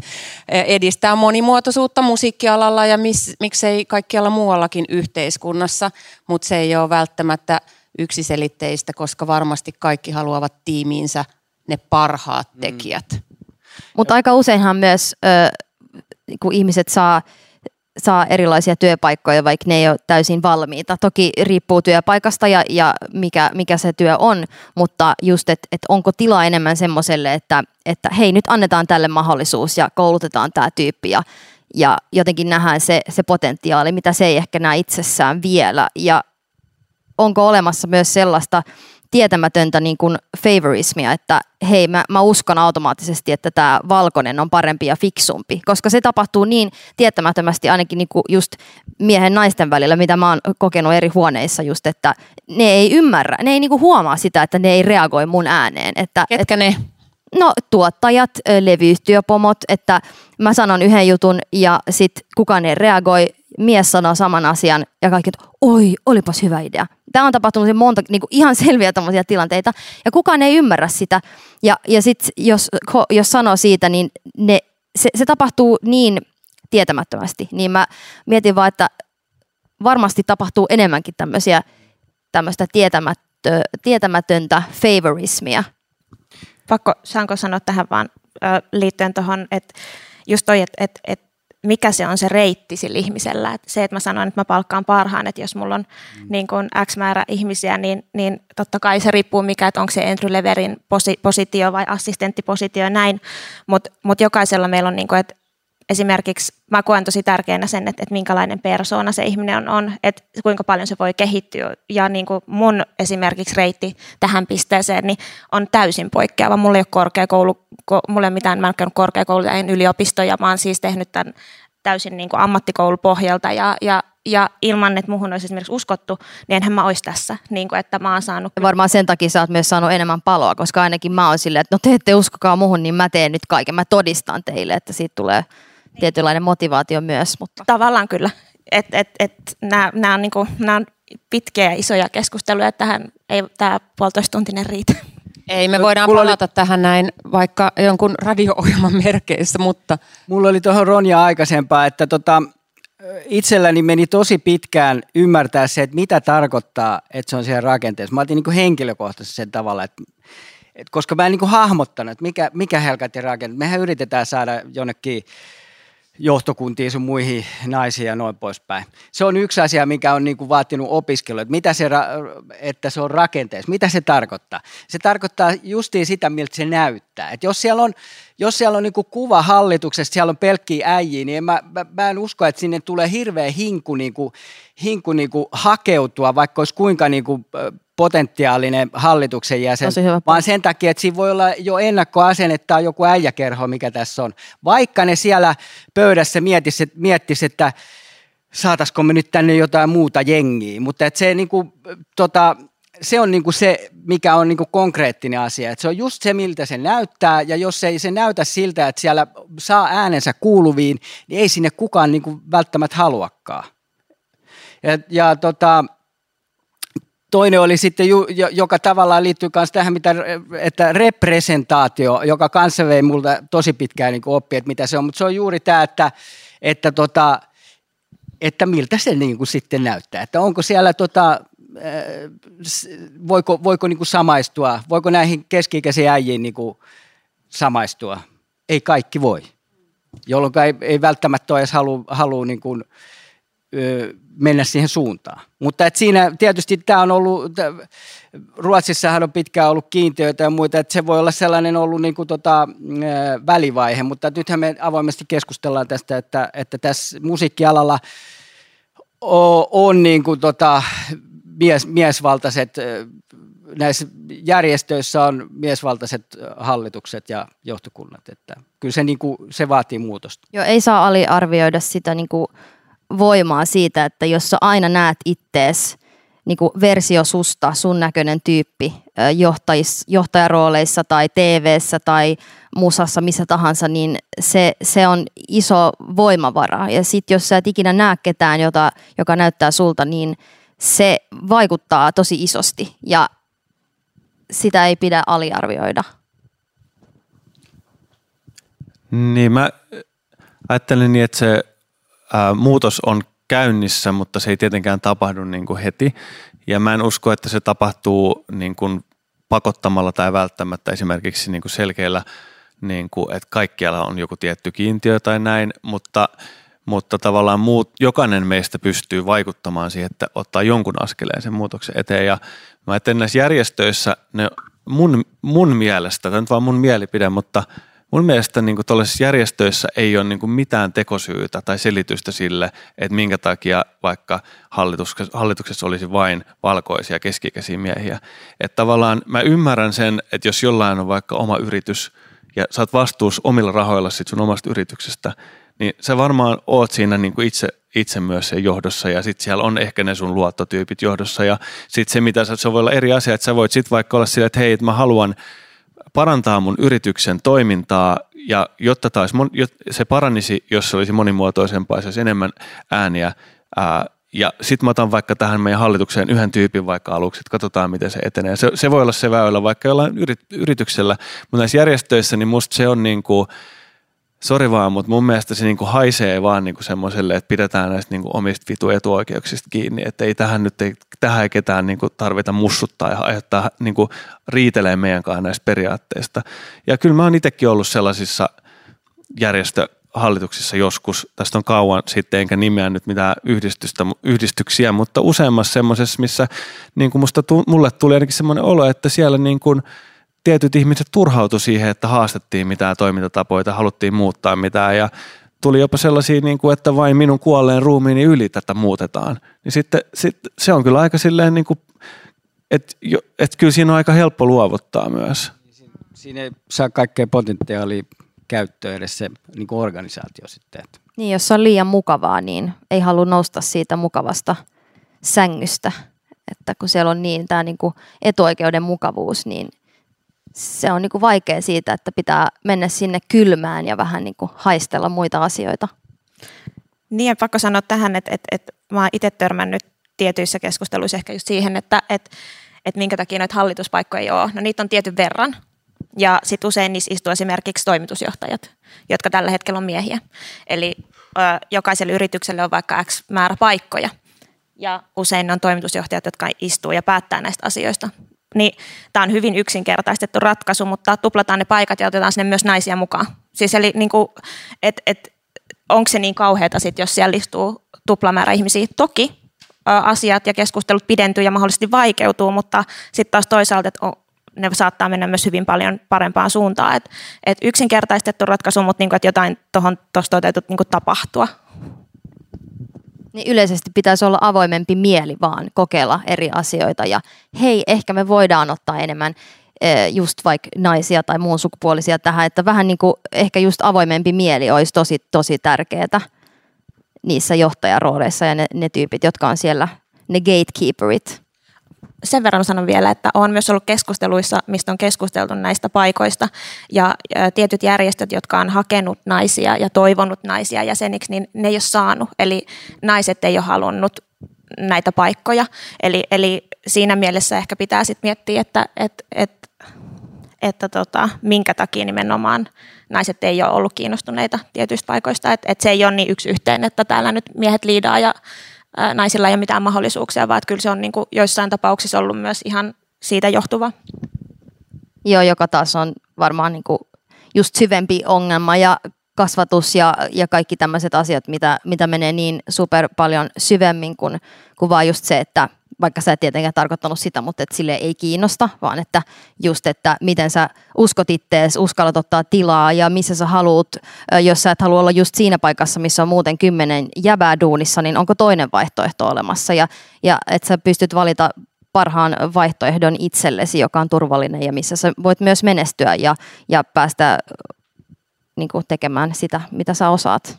eh, edistää monimuotoisuutta musiikkialalla ja miss, miksei kaikkialla muuallakin yhteiskunnassa, mutta se ei ole välttämättä yksiselitteistä, koska varmasti kaikki haluavat tiimiinsä ne parhaat tekijät. Mutta aika useinhan myös, ö, kun ihmiset saa, saa erilaisia työpaikkoja, vaikka ne ei ole täysin valmiita. Toki riippuu työpaikasta ja, ja mikä, mikä se työ on, mutta just, että et onko tilaa enemmän semmoiselle, että, että hei nyt annetaan tälle mahdollisuus ja koulutetaan tämä tyyppi ja, ja jotenkin nähdään se, se potentiaali, mitä se ei ehkä näe itsessään vielä. Ja onko olemassa myös sellaista tietämätöntä niin kuin favorismia, että hei mä, mä uskon automaattisesti, että tämä valkoinen on parempi ja fiksumpi, koska se tapahtuu niin tietämättömästi ainakin niin kuin just miehen naisten välillä, mitä mä oon kokenut eri huoneissa just, että ne ei ymmärrä, ne ei niin kuin huomaa sitä, että ne ei reagoi mun ääneen. Että, Ketkä ne? No tuottajat, levyyhtiöpomot, että mä sanon yhden jutun ja sit kukaan ei reagoi, mies sanoo saman asian ja kaikki, että oi, olipas hyvä idea. Tämä on tapahtunut monta niin kuin ihan selviä tämmöisiä tilanteita ja kukaan ei ymmärrä sitä. Ja, ja sitten jos, jos sanoo siitä, niin ne, se, se tapahtuu niin tietämättömästi. Niin mä mietin vaan, että varmasti tapahtuu enemmänkin tämmöisiä tämmöistä tietämättö, tietämätöntä favorismia. pakko, saanko sanoa tähän vaan liittyen tuohon, että just toi, että et, et, mikä se on se reitti sillä ihmisellä. Et se, että mä sanon, että mä palkkaan parhaan, että jos mulla on mm. niin kun X määrä ihmisiä, niin, niin totta kai se riippuu mikä, että onko se entry levelin posi, positio vai assistenttipositio ja näin, mutta mut jokaisella meillä on, niin kun, että esimerkiksi mä koen tosi tärkeänä sen, että, että minkälainen persoona se ihminen on, on, että kuinka paljon se voi kehittyä. Ja niin kuin mun esimerkiksi reitti tähän pisteeseen niin on täysin poikkeava. Mulla ei ole korkeakoulu, ko, mulla ei ole mitään, mä en käynyt korkeakoulu, en yliopisto ja mä oon siis tehnyt tämän täysin niin kuin ammattikoulupohjalta ja, ja ja ilman, että muhun olisi esimerkiksi uskottu, niin enhän mä olisi tässä, niin kuin, että mä oon saanut. Ja varmaan sen takia sä oot myös saanut enemmän paloa, koska ainakin mä oon silleen, että no te ette uskokaa muhun, niin mä teen nyt kaiken. Mä todistan teille, että siitä tulee tietynlainen motivaatio myös. Mutta. Tavallaan kyllä. Et, et, et, nämä, on, niinku, on pitkiä ja isoja keskusteluja, että tähän ei tämä puolitoista tuntinen riitä. Ei, me voidaan Mulla palata oli... tähän näin vaikka jonkun radio-ohjelman merkeissä, mutta... Mulla oli tuohon Ronja aikaisempaa, että tota, itselläni meni tosi pitkään ymmärtää se, että mitä tarkoittaa, että se on siellä rakenteessa. Mä otin niin henkilökohtaisesti sen tavalla, että, että koska mä en niin hahmottanut, että mikä, mikä helkatti rakenne. Mehän yritetään saada jonnekin johtokuntiin sun muihin naisiin ja noin poispäin. Se on yksi asia, mikä on niin kuin vaatinut opiskelu, että, mitä se, että se on rakenteessa. Mitä se tarkoittaa? Se tarkoittaa justiin sitä, miltä se näyttää. Et jos siellä on, jos siellä on niin kuin kuva hallituksesta, siellä on pelkkiä äijiä, niin en mä, mä, mä en usko, että sinne tulee hirveä hinku, niin kuin, hinku niin kuin hakeutua, vaikka olisi kuinka niin kuin potentiaalinen hallituksen jäsen, vaan sen takia, että siinä voi olla jo ennakkoasennetta joku äijäkerho, mikä tässä on. Vaikka ne siellä pöydässä miettisi, miettis, että saataisiko me nyt tänne jotain muuta jengiä, mutta että se, niin kuin, tota, se on niin kuin se, mikä on niin kuin konkreettinen asia. Että se on just se, miltä se näyttää, ja jos ei se näytä siltä, että siellä saa äänensä kuuluviin, niin ei sinne kukaan niin kuin välttämättä haluakaan. Ja, ja tota, Toinen oli sitten, joka tavallaan liittyy myös tähän, mitä, että representaatio, joka kanssa vei multa tosi pitkään niin oppi, että mitä se on. Mutta se on juuri tämä, että, että, tota, että miltä se niin kuin sitten näyttää. Että onko siellä, tota, äh, voiko, voiko niin kuin samaistua, voiko näihin keski-ikäisiin äijiin niin kuin samaistua. Ei kaikki voi, jolloin ei, ei välttämättä edes halua, halua niin kuin, mennä siihen suuntaan. Mutta et siinä tietysti tämä on ollut, Ruotsissahan on pitkään ollut kiintiöitä ja muita, että se voi olla sellainen ollut niin kuin tota, välivaihe, mutta nythän me avoimesti keskustellaan tästä, että, että tässä musiikkialalla on, on niin kuin tota, mies, miesvaltaiset, näissä järjestöissä on miesvaltaiset hallitukset ja johtokunnat, että kyllä se, niin kuin, se vaatii muutosta. Joo, ei saa aliarvioida sitä niin kuin voimaa siitä, että jos sä aina näet ittees niin kuin versio susta, sun näköinen tyyppi johtajis, johtajarooleissa tai tv tai musassa, missä tahansa, niin se, se on iso voimavara. Ja sitten jos sä et ikinä näe ketään, jota, joka näyttää sulta, niin se vaikuttaa tosi isosti ja sitä ei pidä aliarvioida. Niin mä ajattelen niin, että se ää, muutos on käynnissä, mutta se ei tietenkään tapahdu niin kuin heti. Ja mä en usko, että se tapahtuu niin kuin pakottamalla tai välttämättä esimerkiksi niin kuin selkeillä, niin kuin, että kaikkialla on joku tietty kiintiö tai näin, mutta, mutta tavallaan muut, jokainen meistä pystyy vaikuttamaan siihen, että ottaa jonkun askeleen sen muutoksen eteen. Ja mä ajattelen näissä järjestöissä, ne mun, mun mielestä, tämä on vaan mun mielipide, mutta – mun mielestä niin kuin järjestöissä ei ole niin kuin mitään tekosyytä tai selitystä sille, että minkä takia vaikka hallituksessa, hallituksessa olisi vain valkoisia keskikäisiä miehiä. Että tavallaan mä ymmärrän sen, että jos jollain on vaikka oma yritys ja saat vastuus omilla rahoilla sit sun omasta yrityksestä, niin sä varmaan oot siinä niin kuin itse, itse myös sen johdossa ja sitten siellä on ehkä ne sun luottotyypit johdossa ja sitten se mitä sä, se voi olla eri asia, että sä voit sitten vaikka olla silleen, että hei, että mä haluan – parantaa mun yrityksen toimintaa ja jotta taas se paranisi, jos se olisi monimuotoisempaa, se olisi enemmän ääniä. Ää, ja sitten mä otan vaikka tähän meidän hallitukseen yhden tyypin vaikka aluksi, että katsotaan miten se etenee. Se, se voi olla se väylä vaikka jollain yrityksellä, mutta näissä järjestöissä niin musta se on niin kuin – sori vaan, mutta mun mielestä se niinku haisee vaan niinku semmoiselle, että pidetään näistä niinku omista vitu etuoikeuksista kiinni, että ei tähän nyt ei, tähän ei ketään niinku tarvita mussuttaa ja aiheuttaa niinku riitelee meidän kanssa näistä periaatteista. Ja kyllä mä oon itsekin ollut sellaisissa järjestöhallituksissa joskus, tästä on kauan sitten, enkä nimeä nyt mitään yhdistystä, yhdistyksiä, mutta useammassa semmoisessa, missä niin kuin musta, mulle tuli ainakin semmoinen olo, että siellä niin kuin – tietyt ihmiset turhautu siihen, että haastettiin mitään toimintatapoja haluttiin muuttaa mitään ja tuli jopa sellaisia, niin kuin, että vain minun kuolleen ruumiini yli tätä muutetaan. Niin sitten sit, se on kyllä aika silleen, niin kuin, että, että kyllä siinä on aika helppo luovuttaa myös. Siinä ei saa kaikkea potentiaalia käyttöön edes se niin kuin organisaatio sitten. Että Niin, jos se on liian mukavaa, niin ei halua nousta siitä mukavasta sängystä. Että kun siellä on niin tämä niin kuin etuoikeuden mukavuus, niin se on niin kuin vaikea siitä, että pitää mennä sinne kylmään ja vähän niin kuin haistella muita asioita. Niin ja pakko sanoa tähän, että, että, että mä oon itse törmännyt tietyissä keskusteluissa ehkä just siihen, että, että, että minkä takia noita hallituspaikkoja ei ole. No niitä on tietyn verran, ja sitten usein niissä istuu esimerkiksi toimitusjohtajat, jotka tällä hetkellä on miehiä. Eli ö, jokaiselle yritykselle on vaikka X määrä paikkoja. Ja usein ne on toimitusjohtajat, jotka istuu ja päättää näistä asioista. Niin tämä on hyvin yksinkertaistettu ratkaisu, mutta tuplataan ne paikat ja otetaan sinne myös naisia mukaan. Siis eli niin kuin, et, et, onko se niin kauheata sitten, jos siellä istuu tuplamäärä ihmisiä? Toki asiat ja keskustelut pidentyy ja mahdollisesti vaikeutuu, mutta sitten taas toisaalta, että ne saattaa mennä myös hyvin paljon parempaan suuntaan. Et, et yksinkertaistettu ratkaisu, mutta niinku, että jotain tuohon tuossa niinku tapahtua. Niin yleisesti pitäisi olla avoimempi mieli vaan kokeilla eri asioita. Ja hei, ehkä me voidaan ottaa enemmän just vaikka naisia tai muun sukupuolisia tähän, että vähän niin kuin ehkä just avoimempi mieli olisi tosi, tosi tärkeää niissä johtajarooleissa ja ne, ne tyypit, jotka on siellä, ne gatekeeperit sen verran sanon vielä, että olen myös ollut keskusteluissa, mistä on keskusteltu näistä paikoista. Ja tietyt järjestöt, jotka on hakenut naisia ja toivonut naisia jäseniksi, niin ne ei ole saanut. Eli naiset ei ole halunnut näitä paikkoja. Eli, eli siinä mielessä ehkä pitää sitten miettiä, että, että, että, että tota, minkä takia nimenomaan naiset ei ole ollut kiinnostuneita tietyistä paikoista. Että, että se ei ole niin yksi yhteen, että täällä nyt miehet liidaa ja naisilla ei ole mitään mahdollisuuksia, vaan että kyllä se on niin kuin joissain tapauksissa ollut myös ihan siitä johtuva. Joo, joka taas on varmaan niin kuin just syvempi ongelma ja kasvatus ja, ja kaikki tämmöiset asiat, mitä, mitä menee niin super paljon syvemmin kuin, kuin vaan just se, että vaikka sä et tietenkään tarkoittanut sitä, mutta että sille ei kiinnosta, vaan että just, että miten sä uskot ittees, uskallat ottaa tilaa ja missä sä haluat, jos sä et halua olla just siinä paikassa, missä on muuten kymmenen jäbää duunissa, niin onko toinen vaihtoehto olemassa? Ja, ja että sä pystyt valita parhaan vaihtoehdon itsellesi, joka on turvallinen ja missä sä voit myös menestyä ja, ja päästä niin kuin tekemään sitä, mitä sä osaat.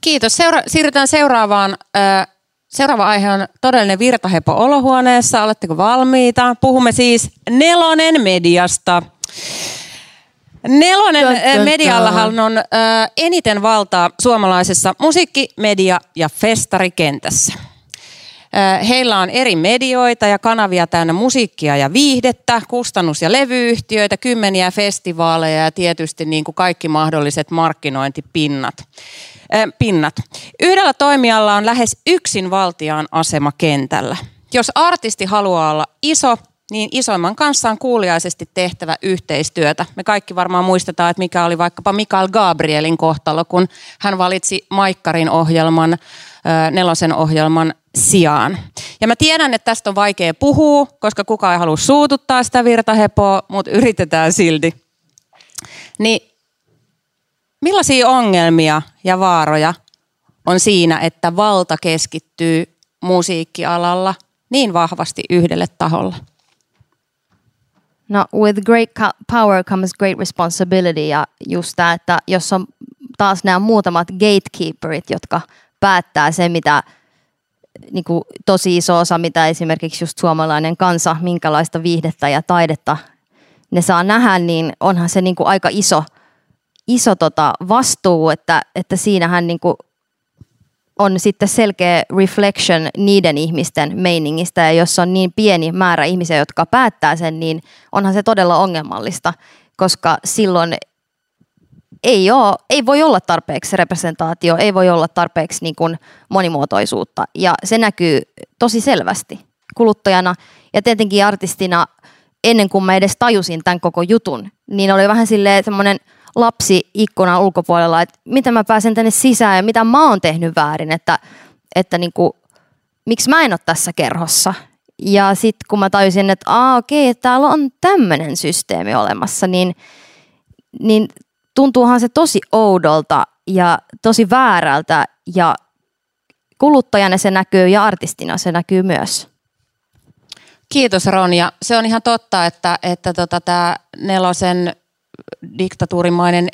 Kiitos. Seura- siirrytään seuraavaan. Seuraava aihe on todellinen virtahepo olohuoneessa. Oletteko valmiita? Puhumme siis Nelonen mediasta. Nelonen mediallahan on eniten valtaa suomalaisessa musiikki-, media- ja festarikentässä. Heillä on eri medioita ja kanavia täynnä musiikkia ja viihdettä, kustannus- ja levyyhtiöitä, kymmeniä festivaaleja ja tietysti niin kuin kaikki mahdolliset markkinointipinnat. Pinnat. Yhdellä toimijalla on lähes yksin valtiaan asema kentällä. Jos artisti haluaa olla iso, niin isoimman kanssa on kuuliaisesti tehtävä yhteistyötä. Me kaikki varmaan muistetaan, että mikä oli vaikkapa Mikael Gabrielin kohtalo, kun hän valitsi Maikkarin ohjelman, nelosen ohjelman sijaan. Ja mä tiedän, että tästä on vaikea puhua, koska kukaan ei halua suututtaa sitä virtahepoa, mutta yritetään silti. Niin millaisia ongelmia ja vaaroja on siinä, että valta keskittyy musiikkialalla niin vahvasti yhdelle taholle? No, with great power comes great responsibility ja just tämä, että jos on taas nämä muutamat gatekeeperit, jotka päättää se, mitä niin kuin tosi iso osa, mitä esimerkiksi just suomalainen kansa, minkälaista viihdettä ja taidetta ne saa nähdä, niin onhan se niin kuin aika iso, iso tota vastuu, että, että siinähän niin kuin on sitten selkeä reflection niiden ihmisten meiningistä, ja jos on niin pieni määrä ihmisiä, jotka päättää sen, niin onhan se todella ongelmallista, koska silloin ei, ole, ei voi olla tarpeeksi representaatio, ei voi olla tarpeeksi niin kuin monimuotoisuutta, ja se näkyy tosi selvästi kuluttajana, ja tietenkin artistina, ennen kuin mä edes tajusin tämän koko jutun, niin oli vähän silleen semmoinen – lapsi ikkunan ulkopuolella, että miten mä pääsen tänne sisään ja mitä mä oon tehnyt väärin, että, että niin kuin, miksi mä en ole tässä kerhossa. Ja sitten kun mä tajusin, että okei, että täällä on tämmöinen systeemi olemassa, niin, niin tuntuuhan se tosi oudolta ja tosi väärältä ja kuluttajana se näkyy ja artistina se näkyy myös. Kiitos Ronja. Se on ihan totta, että, että tota, tämä nelosen diktatuurimainen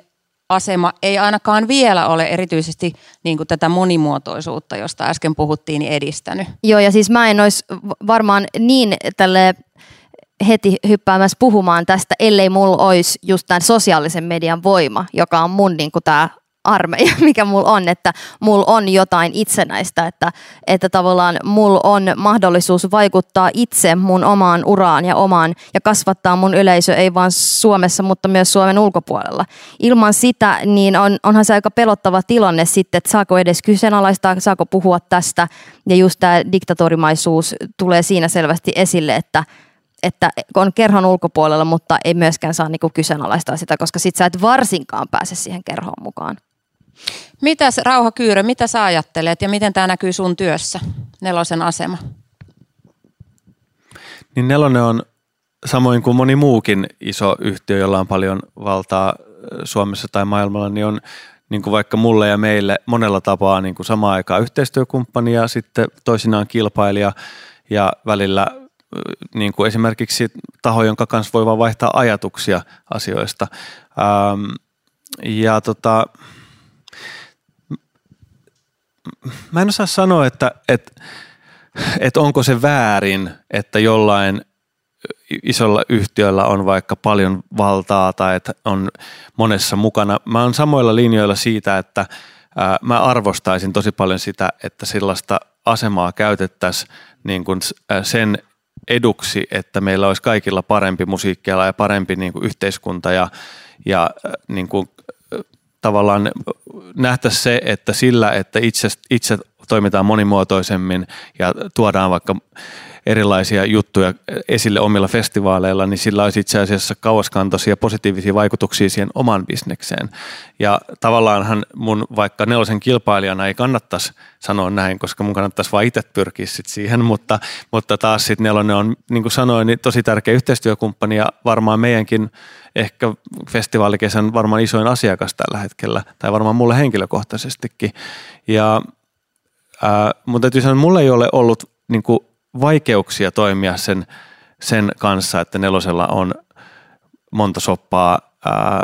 asema ei ainakaan vielä ole erityisesti niin kuin tätä monimuotoisuutta, josta äsken puhuttiin, niin edistänyt. Joo, ja siis mä en olisi varmaan niin tälle heti hyppäämässä puhumaan tästä, ellei mulla olisi just tämän sosiaalisen median voima, joka on mun niin kuin tämä armeija, mikä mulla on, että mulla on jotain itsenäistä, että, että tavallaan mulla on mahdollisuus vaikuttaa itse mun omaan uraan ja omaan ja kasvattaa mun yleisö ei vain Suomessa, mutta myös Suomen ulkopuolella. Ilman sitä, niin on, onhan se aika pelottava tilanne sitten, että saako edes kyseenalaistaa, saako puhua tästä ja just tämä diktatorimaisuus tulee siinä selvästi esille, että että on kerhon ulkopuolella, mutta ei myöskään saa niinku kyseenalaistaa sitä, koska sit sä et varsinkaan pääse siihen kerhoon mukaan. Mitäs Rauha Kyyrö, mitä sä ajattelet ja miten tämä näkyy sun työssä, nelosen asema? Niin nelonen on samoin kuin moni muukin iso yhtiö, jolla on paljon valtaa Suomessa tai maailmalla, niin on niin kuin vaikka mulle ja meille monella tapaa niin kuin samaan aikaan yhteistyökumppani ja sitten toisinaan kilpailija ja välillä niin kuin esimerkiksi taho, jonka kanssa voi vaan vaihtaa ajatuksia asioista. Ähm, ja tota, mä en osaa sanoa, että, että, että onko se väärin, että jollain isolla yhtiöllä on vaikka paljon valtaa tai että on monessa mukana. Mä oon samoilla linjoilla siitä, että mä arvostaisin tosi paljon sitä, että sellaista asemaa käytettäisiin niin kuin sen eduksi, että meillä olisi kaikilla parempi musiikkiala ja parempi niin kuin yhteiskunta ja, ja niin kuin tavallaan nähtäisiin se, että sillä, että itse, itse toimitaan monimuotoisemmin ja tuodaan vaikka erilaisia juttuja esille omilla festivaaleilla, niin sillä olisi itse asiassa kauaskantoisia positiivisia vaikutuksia siihen oman bisnekseen. Ja tavallaanhan mun vaikka nelosen kilpailijana ei kannattaisi sanoa näin, koska mun kannattaisi vain itse pyrkiä sit siihen, mutta, mutta taas sitten nelonen on, niin kuin sanoin, niin tosi tärkeä yhteistyökumppani ja varmaan meidänkin ehkä festivaalikesän varmaan isoin asiakas tällä hetkellä, tai varmaan mulle henkilökohtaisestikin. Ja ää, mutta täytyy sanoa, että mulle ei ole ollut niin kuin vaikeuksia toimia sen, sen kanssa, että nelosella on monta soppaa ää,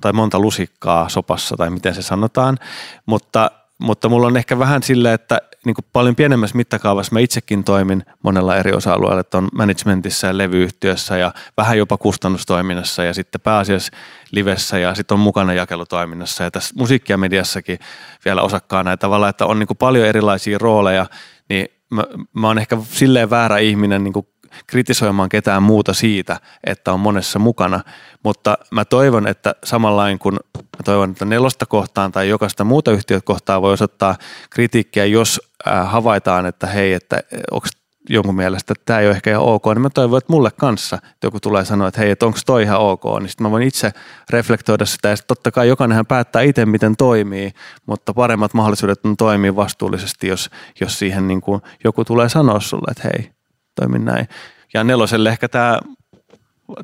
tai monta lusikkaa sopassa tai miten se sanotaan, mutta, mutta mulla on ehkä vähän sillä, että niin kuin paljon pienemmässä mittakaavassa mä itsekin toimin monella eri osa-alueella, että on managementissa ja levyyhtiössä ja vähän jopa kustannustoiminnassa ja sitten pääasiassa livessä ja sitten on mukana jakelutoiminnassa. Ja tässä musiikki- ja mediassakin vielä osakkaana ja tavallaan, että on niin kuin paljon erilaisia rooleja, niin mä, mä oon ehkä silleen väärä ihminen niin kritisoimaan ketään muuta siitä, että on monessa mukana, mutta mä toivon, että samanlain kun mä toivon, että nelosta kohtaan tai jokaista muuta yhtiöt kohtaan voi osoittaa kritiikkiä, jos havaitaan, että hei, että onko jonkun mielestä, että tämä ei ole ehkä ihan ok, niin mä toivon, että mulle kanssa joku tulee sanoa, että hei, että onko toi ihan ok, niin sitten mä voin itse reflektoida sitä ja totta kai jokainenhan päättää itse, miten toimii, mutta paremmat mahdollisuudet on toimia vastuullisesti, jos, jos siihen niin kuin joku tulee sanoa sulle, että hei, toimi näin. Ja neloselle ehkä tämä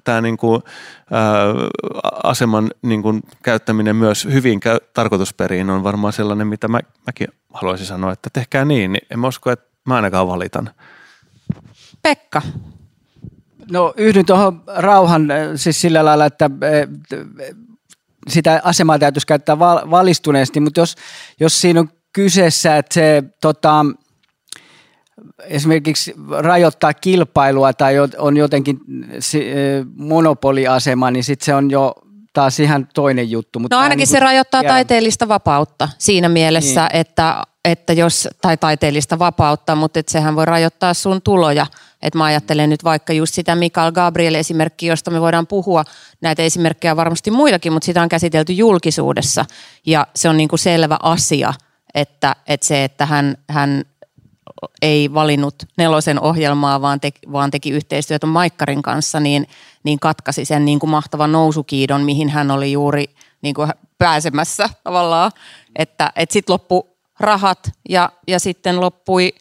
tämä niin kuin, ää, aseman niin kuin, käyttäminen myös hyvin käy, tarkoitusperiin on varmaan sellainen, mitä mä, mäkin haluaisin sanoa, että tehkää niin, niin en mä usko, että mä ainakaan valitan. Pekka. No yhdyn tuohon rauhan äh, siis sillä lailla, että äh, sitä asemaa täytyisi käyttää valistuneesti, mutta jos, jos siinä on kyseessä, että se tota, esimerkiksi rajoittaa kilpailua tai on jotenkin äh, monopoliasema, niin sitten se on jo taas ihan toinen juttu. Mutta no ainakin niin se rajoittaa jää... taiteellista vapautta siinä mielessä, niin. että, että jos, tai taiteellista vapautta, mutta että sehän voi rajoittaa sun tuloja. Että mä ajattelen nyt vaikka just sitä Mikael Gabriel esimerkki, josta me voidaan puhua. Näitä esimerkkejä varmasti muitakin, mutta sitä on käsitelty julkisuudessa. Ja se on niin kuin selvä asia, että, että se, että hän, hän ei valinnut nelosen ohjelmaa, vaan, te, vaan teki yhteistyötä Maikkarin kanssa, niin, niin katkasi sen niin kuin mahtavan nousukiidon, mihin hän oli juuri niin kuin pääsemässä tavallaan. Että, että sitten loppu rahat ja, ja sitten loppui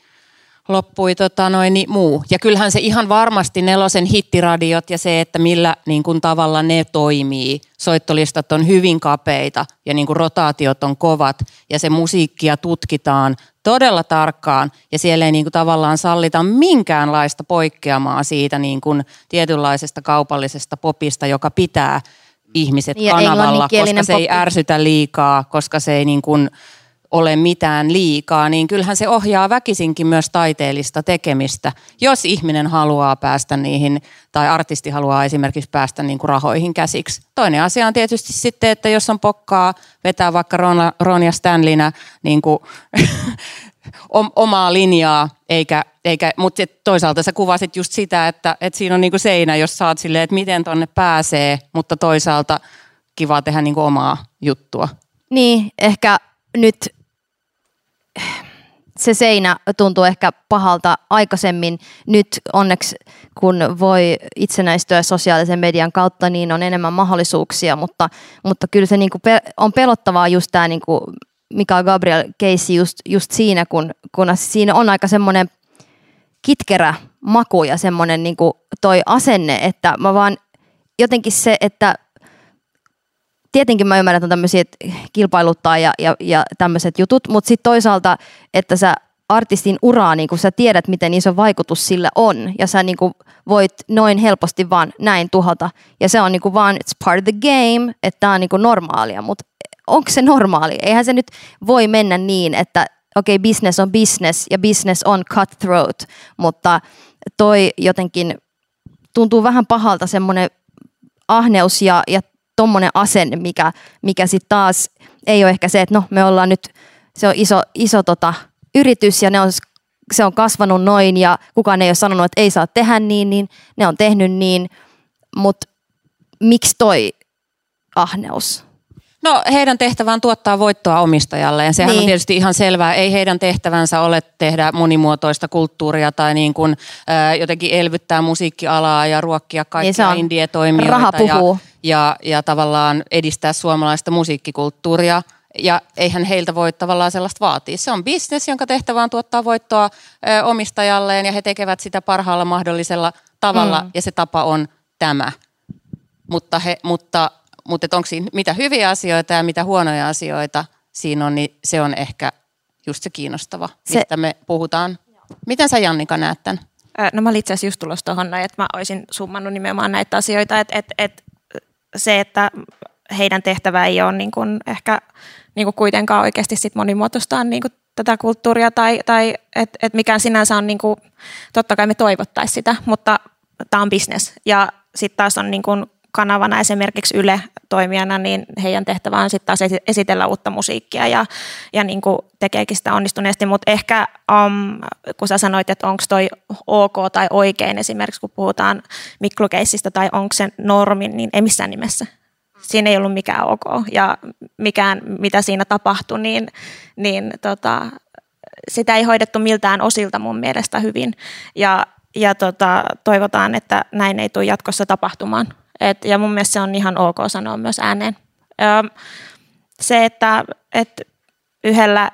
loppui tota noin, niin muu. Ja kyllähän se ihan varmasti nelosen hittiradiot ja se, että millä niin kuin tavalla ne toimii. Soittolistat on hyvin kapeita ja niin kuin rotaatiot on kovat ja se musiikkia tutkitaan todella tarkkaan ja siellä ei niin kuin tavallaan sallita minkäänlaista poikkeamaa siitä niin kuin tietynlaisesta kaupallisesta popista, joka pitää ihmiset Ja kanavalla, koska se ei poppi. ärsytä liikaa, koska se ei niin kuin ole mitään liikaa, niin kyllähän se ohjaa väkisinkin myös taiteellista tekemistä, jos ihminen haluaa päästä niihin, tai artisti haluaa esimerkiksi päästä niin kuin rahoihin käsiksi. Toinen asia on tietysti sitten, että jos on pokkaa vetää vaikka Ron, Ron ja Stanleyna niin kuin om- omaa linjaa, eikä, eikä mutta toisaalta sä kuvasit just sitä, että, että siinä on niinku seinä, jos saat silleen, että miten tonne pääsee, mutta toisaalta kiva tehdä niinku omaa juttua. Niin, ehkä nyt se seinä tuntuu ehkä pahalta aikaisemmin. Nyt onneksi, kun voi itsenäistyä sosiaalisen median kautta, niin on enemmän mahdollisuuksia, mutta, mutta kyllä se niinku on pelottavaa just tämä niinku Mika Gabriel Casey just, just siinä, kun, kun siinä on aika semmoinen kitkerä maku ja semmoinen niinku toi asenne, että mä vaan jotenkin se, että tietenkin mä ymmärrän, että on tämmöisiä kilpailuttaa ja, ja, ja tämmöiset jutut, mutta sitten toisaalta, että sä artistin uraa, niin kun sä tiedät, miten iso vaikutus sillä on, ja sä niin voit noin helposti vaan näin tuhota, ja se on niin vaan, it's part of the game, että tämä on niin normaalia, mutta onko se normaali? Eihän se nyt voi mennä niin, että okei, okay, business on business, ja business on cutthroat, mutta toi jotenkin tuntuu vähän pahalta semmoinen ahneus ja, ja tommonen asenne, mikä, mikä sitten taas ei ole ehkä se, että no me ollaan nyt, se on iso, iso tota, yritys ja ne on, se on kasvanut noin ja kukaan ei ole sanonut, että ei saa tehdä niin, niin ne on tehnyt niin, mutta miksi toi ahneus? No heidän tehtävään tuottaa voittoa omistajalle ja sehän niin. on Niin. tietysti ihan selvää. Ei heidän tehtävänsä ole tehdä monimuotoista kulttuuria tai niin kuin, äh, jotenkin elvyttää musiikkialaa ja ruokkia Niin kaikkia on. indie-toimijoita Raha puhuu. Ja, ja, ja tavallaan edistää suomalaista musiikkikulttuuria. Ja eihän heiltä voi tavallaan sellaista vaatia. Se on bisnes, jonka tehtävä on tuottaa voittoa ö, omistajalleen ja he tekevät sitä parhaalla mahdollisella tavalla mm. ja se tapa on tämä. Mutta, he, mutta, mutta onko siinä mitä hyviä asioita ja mitä huonoja asioita siinä on, niin se on ehkä just se kiinnostava, Se- mistä me puhutaan. Miten sä Jannika näet tämän? No mä olin itse asiassa just tulossa tuohon, noin, että mä olisin summannut nimenomaan näitä asioita, että, että, että se, että heidän tehtävä ei ole niin kuin ehkä niin kuin kuitenkaan oikeasti sit monimuotoistaan niin kuin tätä kulttuuria tai, tai että et mikään sinänsä on, niin kuin, totta kai me toivottaisiin sitä, mutta tämä on business. Ja sitten taas on niin kuin kanavana esimerkiksi Yle toimijana, niin heidän tehtävä on sitten taas esi- esitellä uutta musiikkia ja, ja niin kuin tekeekin sitä onnistuneesti, mutta ehkä um, kun sä sanoit, että onko toi ok tai oikein esimerkiksi, kun puhutaan mikrokeissistä tai onko se normi, niin ei missään nimessä. Siinä ei ollut mikään ok ja mikään, mitä siinä tapahtui, niin, niin tota, sitä ei hoidettu miltään osilta mun mielestä hyvin ja, ja tota, toivotaan, että näin ei tule jatkossa tapahtumaan. Et, ja mun mielestä se on ihan ok sanoa myös ääneen. Ö, se, että, että yhdellä,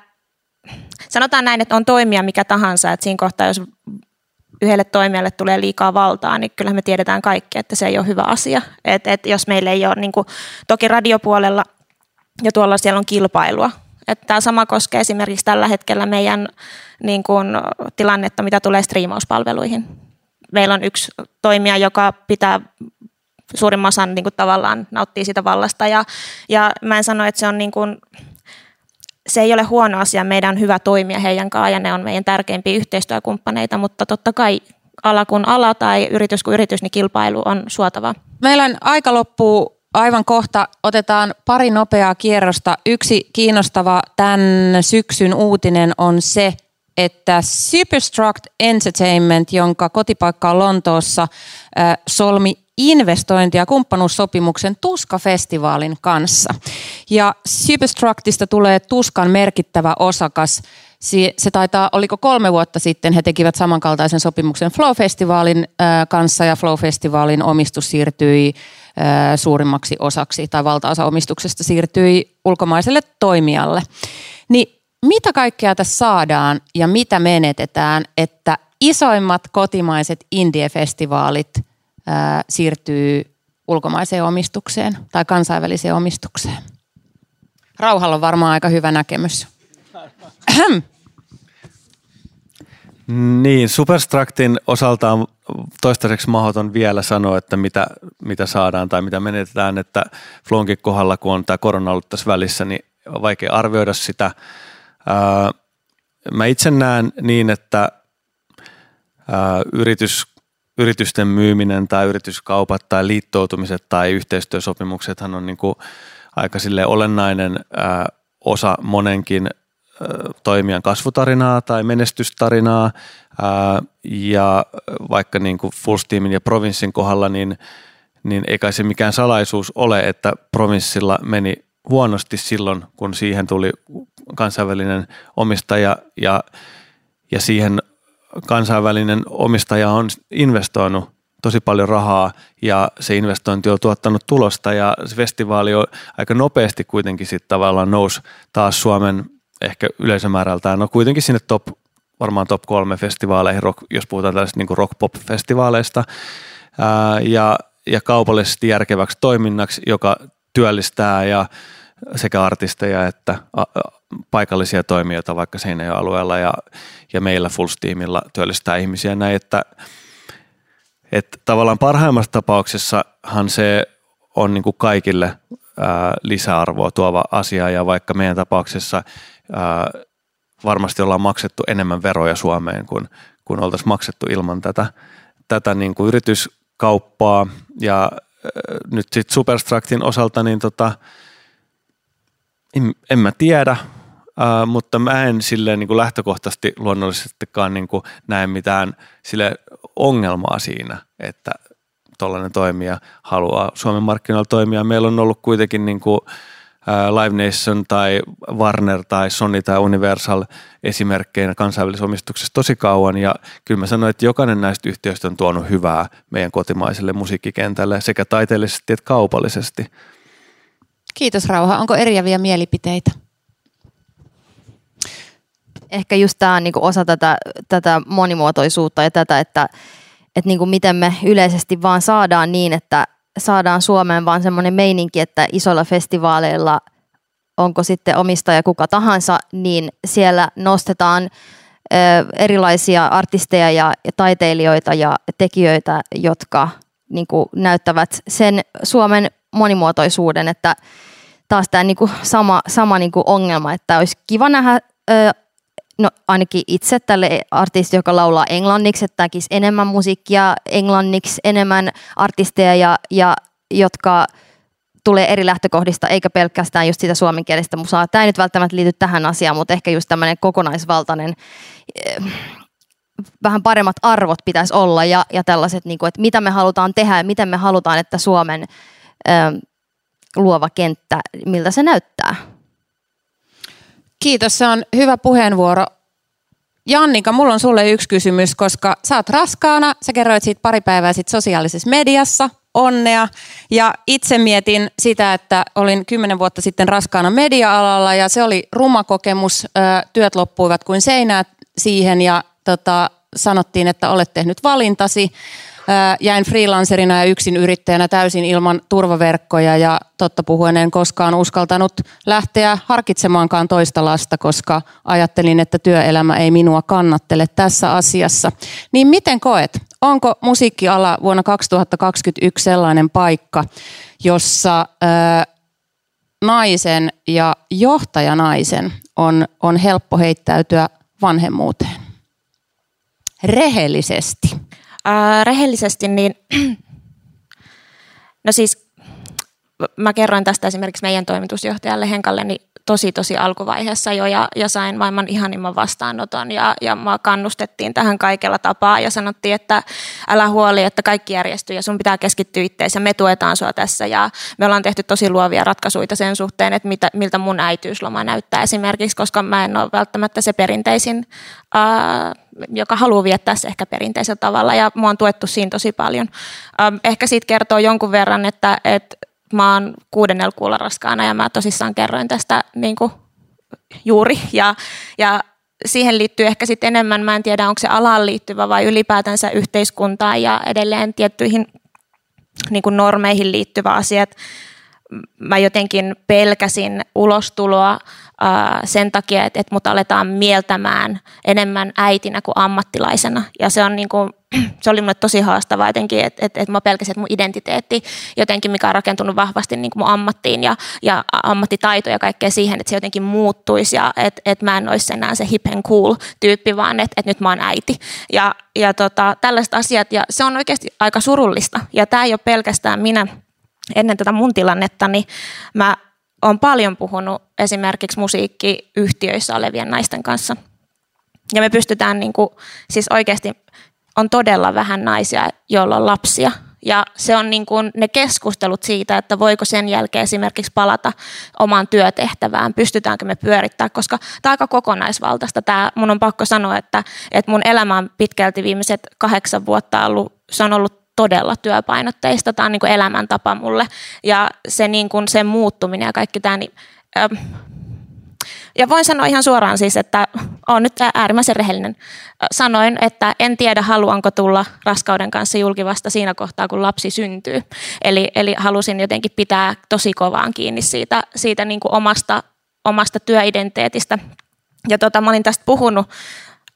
sanotaan näin, että on toimija mikä tahansa, että siinä kohtaa, jos yhdelle toimijalle tulee liikaa valtaa, niin kyllä me tiedetään kaikki, että se ei ole hyvä asia. Et, et jos meillä ei ole, niin kuin, toki radiopuolella ja tuolla siellä on kilpailua. Että tämä sama koskee esimerkiksi tällä hetkellä meidän niin kuin, tilannetta, mitä tulee striimauspalveluihin. Meillä on yksi toimija, joka pitää suurimman osan niin kuin, tavallaan nauttii siitä vallasta. Ja, ja mä en sano, että se on niin kuin, se ei ole huono asia. Meidän on hyvä toimia heidän kanssaan ja ne on meidän tärkeimpiä yhteistyökumppaneita, mutta totta kai ala kun ala tai yritys kun yritys, niin kilpailu on suotavaa. Meillä on aika loppuu aivan kohta. Otetaan pari nopeaa kierrosta. Yksi kiinnostava tämän syksyn uutinen on se, että Superstruct Entertainment, jonka kotipaikka on Lontoossa, solmi investointi- ja kumppanuussopimuksen Tuska-festivaalin kanssa. Ja Superstructista tulee Tuskan merkittävä osakas. Se, taitaa, oliko kolme vuotta sitten, he tekivät samankaltaisen sopimuksen Flow-festivaalin kanssa ja Flow-festivaalin omistus siirtyi suurimmaksi osaksi tai valtaosa omistuksesta siirtyi ulkomaiselle toimijalle. Niin mitä kaikkea tässä saadaan ja mitä menetetään, että isoimmat kotimaiset indie-festivaalit ää, siirtyy ulkomaiseen omistukseen tai kansainväliseen omistukseen? Rauhalla on varmaan aika hyvä näkemys. Niin, Superstructin osalta on toistaiseksi mahdoton vielä sanoa, että mitä, mitä saadaan tai mitä menetetään, että Flonkin kohdalla, kun on tämä korona ollut tässä välissä, niin on vaikea arvioida sitä. Ää, mä itse näen niin, että ää, yritys, yritysten myyminen tai yrityskaupat tai liittoutumiset tai yhteistyösopimuksethan on niin kuin aika sille olennainen ää, osa monenkin toimijan kasvutarinaa tai menestystarinaa. Ja vaikka niin kuin Fullsteamin ja Provinssin kohdalla, niin, niin ei kai se mikään salaisuus ole, että Provinssilla meni huonosti silloin, kun siihen tuli kansainvälinen omistaja ja, ja siihen kansainvälinen omistaja on investoinut tosi paljon rahaa ja se investointi on tuottanut tulosta ja se festivaali on aika nopeasti kuitenkin sitten tavallaan nousi taas Suomen ehkä yleisömäärältään, no kuitenkin sinne top, varmaan top kolme festivaaleihin, rock, jos puhutaan tällaisista niin rock-pop-festivaaleista, ää, ja, ja kaupallisesti järkeväksi toiminnaksi, joka työllistää ja sekä artisteja että paikallisia toimijoita vaikka Seinäjoen alueella ja, ja meillä Fullsteamilla työllistää ihmisiä näin, että, että tavallaan parhaimmassa tapauksessahan se on niin kuin kaikille ää, lisäarvoa tuova asia ja vaikka meidän tapauksessa ää, varmasti ollaan maksettu enemmän veroja Suomeen kuin, kuin oltaisiin maksettu ilman tätä, tätä niin kuin yrityskauppaa. Ja nyt sitten Superstructin osalta, niin tota, en, en mä tiedä, ää, mutta mä en silleen niin kuin lähtökohtaisesti luonnollisestikaan niin kuin näe mitään sille ongelmaa siinä, että tuollainen toimija haluaa Suomen markkinoilla toimia. Meillä on ollut kuitenkin niin kuin Live Nation tai Warner tai Sony tai Universal esimerkkeinä kansainvälisessä omistuksessa tosi kauan ja kyllä mä sanoin, että jokainen näistä yhtiöistä on tuonut hyvää meidän kotimaiselle musiikkikentälle sekä taiteellisesti että kaupallisesti. Kiitos Rauha. Onko eriäviä mielipiteitä? Ehkä just tämä on niinku osa tätä, tätä monimuotoisuutta ja tätä, että, että niinku miten me yleisesti vaan saadaan niin, että saadaan Suomeen vaan semmoinen meininki, että isoilla festivaaleilla, onko sitten omistaja kuka tahansa, niin siellä nostetaan erilaisia artisteja ja taiteilijoita ja tekijöitä, jotka niin kuin näyttävät sen Suomen monimuotoisuuden, että taas tämä niin kuin sama, sama niin kuin ongelma, että olisi kiva nähdä no ainakin itse tälle artisti, joka laulaa englanniksi, että tekisi enemmän musiikkia englanniksi, enemmän artisteja, ja, ja, jotka tulee eri lähtökohdista, eikä pelkästään just sitä suomenkielistä musaa. Tämä ei nyt välttämättä liity tähän asiaan, mutta ehkä just tämmöinen kokonaisvaltainen, eh, vähän paremmat arvot pitäisi olla ja, ja tällaiset, niin kuin, että mitä me halutaan tehdä ja miten me halutaan, että Suomen ö, luova kenttä, miltä se näyttää. Kiitos, se on hyvä puheenvuoro. Jannika, mulla on sulle yksi kysymys, koska sä oot raskaana, sä kerroit siitä pari päivää sitten sosiaalisessa mediassa, onnea. Ja itse mietin sitä, että olin kymmenen vuotta sitten raskaana media-alalla ja se oli ruma kokemus. Työt loppuivat kuin seinää siihen ja tota, sanottiin, että olet tehnyt valintasi jäin freelancerina ja yksin yrittäjänä täysin ilman turvaverkkoja ja totta puhuen en koskaan uskaltanut lähteä harkitsemaankaan toista lasta, koska ajattelin, että työelämä ei minua kannattele tässä asiassa. Niin miten koet, onko musiikkiala vuonna 2021 sellainen paikka, jossa naisen ja johtajanaisen on, on helppo heittäytyä vanhemmuuteen? Rehellisesti. Ää, rehellisesti niin, no siis mä kerroin tästä esimerkiksi meidän toimitusjohtajalle Henkalle niin tosi tosi alkuvaiheessa jo ja, ja sain maailman ihanimman vastaanoton ja, ja mua kannustettiin tähän kaikella tapaa ja sanottiin, että älä huoli, että kaikki järjestyy ja sun pitää keskittyä itteensä ja me tuetaan sua tässä ja me ollaan tehty tosi luovia ratkaisuja sen suhteen, että mitä, miltä mun äitiysloma näyttää esimerkiksi, koska mä en ole välttämättä se perinteisin, ää, joka haluaa viettää se ehkä perinteisellä tavalla ja mua on tuettu siinä tosi paljon. Ää, ehkä siitä kertoo jonkun verran, että, että mä oon kuudennella kuulla raskaana ja mä tosissaan kerroin tästä niin kuin juuri. Ja, ja siihen liittyy ehkä sitten enemmän, mä en tiedä onko se alaan liittyvä vai ylipäätänsä yhteiskuntaan ja edelleen tiettyihin niin kuin normeihin liittyvä asiat. Mä jotenkin pelkäsin ulostuloa sen takia, että, että mut aletaan mieltämään enemmän äitinä kuin ammattilaisena. Ja se on niin kuin, se oli mulle tosi haastavaa jotenkin, että, että, että mä pelkäsin, että mun identiteetti jotenkin, mikä on rakentunut vahvasti niin kuin mun ammattiin ja, ja ammattitaito ja kaikkea siihen, että se jotenkin muuttuisi ja että, että mä en olisi enää se hip and cool tyyppi, vaan että, että nyt mä oon äiti. Ja, ja tota, tällaiset asiat, ja se on oikeasti aika surullista. Ja tämä ei ole pelkästään minä ennen tätä mun tilannetta, niin mä oon paljon puhunut esimerkiksi musiikkiyhtiöissä olevien naisten kanssa. Ja me pystytään, niin kuin, siis oikeasti on todella vähän naisia, joilla on lapsia. Ja se on niin kuin ne keskustelut siitä, että voiko sen jälkeen esimerkiksi palata omaan työtehtävään, pystytäänkö me pyörittämään, koska tämä on aika kokonaisvaltaista. Tämä, mun on pakko sanoa, että, että mun elämä on pitkälti viimeiset kahdeksan vuotta ollut, se on ollut todella työpainotteista. Tämä on niin kuin elämäntapa mulle. Ja se niin kuin sen muuttuminen ja kaikki tämä, niin, ähm, ja voin sanoa ihan suoraan siis, että olen nyt äärimmäisen rehellinen. Sanoin, että en tiedä haluanko tulla raskauden kanssa julkivasta siinä kohtaa, kun lapsi syntyy. Eli, eli halusin jotenkin pitää tosi kovaan kiinni siitä, siitä niin kuin omasta, omasta työidentiteetistä. Ja tota, mä olin tästä puhunut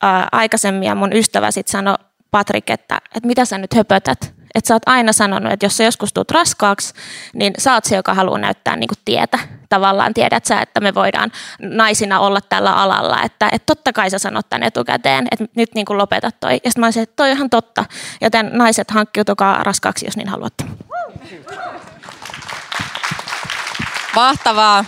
ää, aikaisemmin ja mun ystävä sitten sanoi, Patrik, että, että mitä sä nyt höpötät? Että sä oot aina sanonut, että jos sä joskus tuut raskaaksi, niin sä oot se, joka haluaa näyttää niin tietä. Tavallaan tiedät sä, että me voidaan naisina olla tällä alalla. Että, että totta kai sä sanot tämän etukäteen, että nyt niin kuin lopetat toi. Ja sitten mä olisin, että toi on ihan totta. Joten naiset hankkiutukaa raskaaksi, jos niin haluatte. Mahtavaa.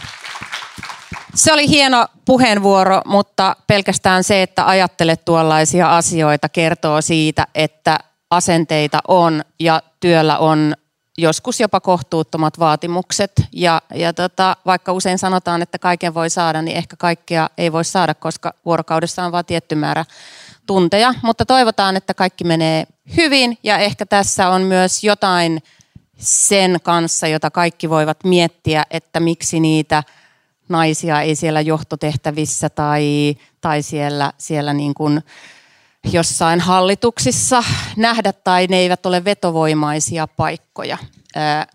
Se oli hieno puheenvuoro, mutta pelkästään se, että ajattelet tuollaisia asioita, kertoo siitä, että asenteita on ja työllä on joskus jopa kohtuuttomat vaatimukset. Ja, ja tota, vaikka usein sanotaan, että kaiken voi saada, niin ehkä kaikkea ei voi saada, koska vuorokaudessa on vain tietty määrä tunteja. Mutta toivotaan, että kaikki menee hyvin ja ehkä tässä on myös jotain sen kanssa, jota kaikki voivat miettiä, että miksi niitä naisia ei siellä johtotehtävissä tai, tai siellä, siellä niin kuin jossain hallituksissa nähdä tai ne eivät ole vetovoimaisia paikkoja ää,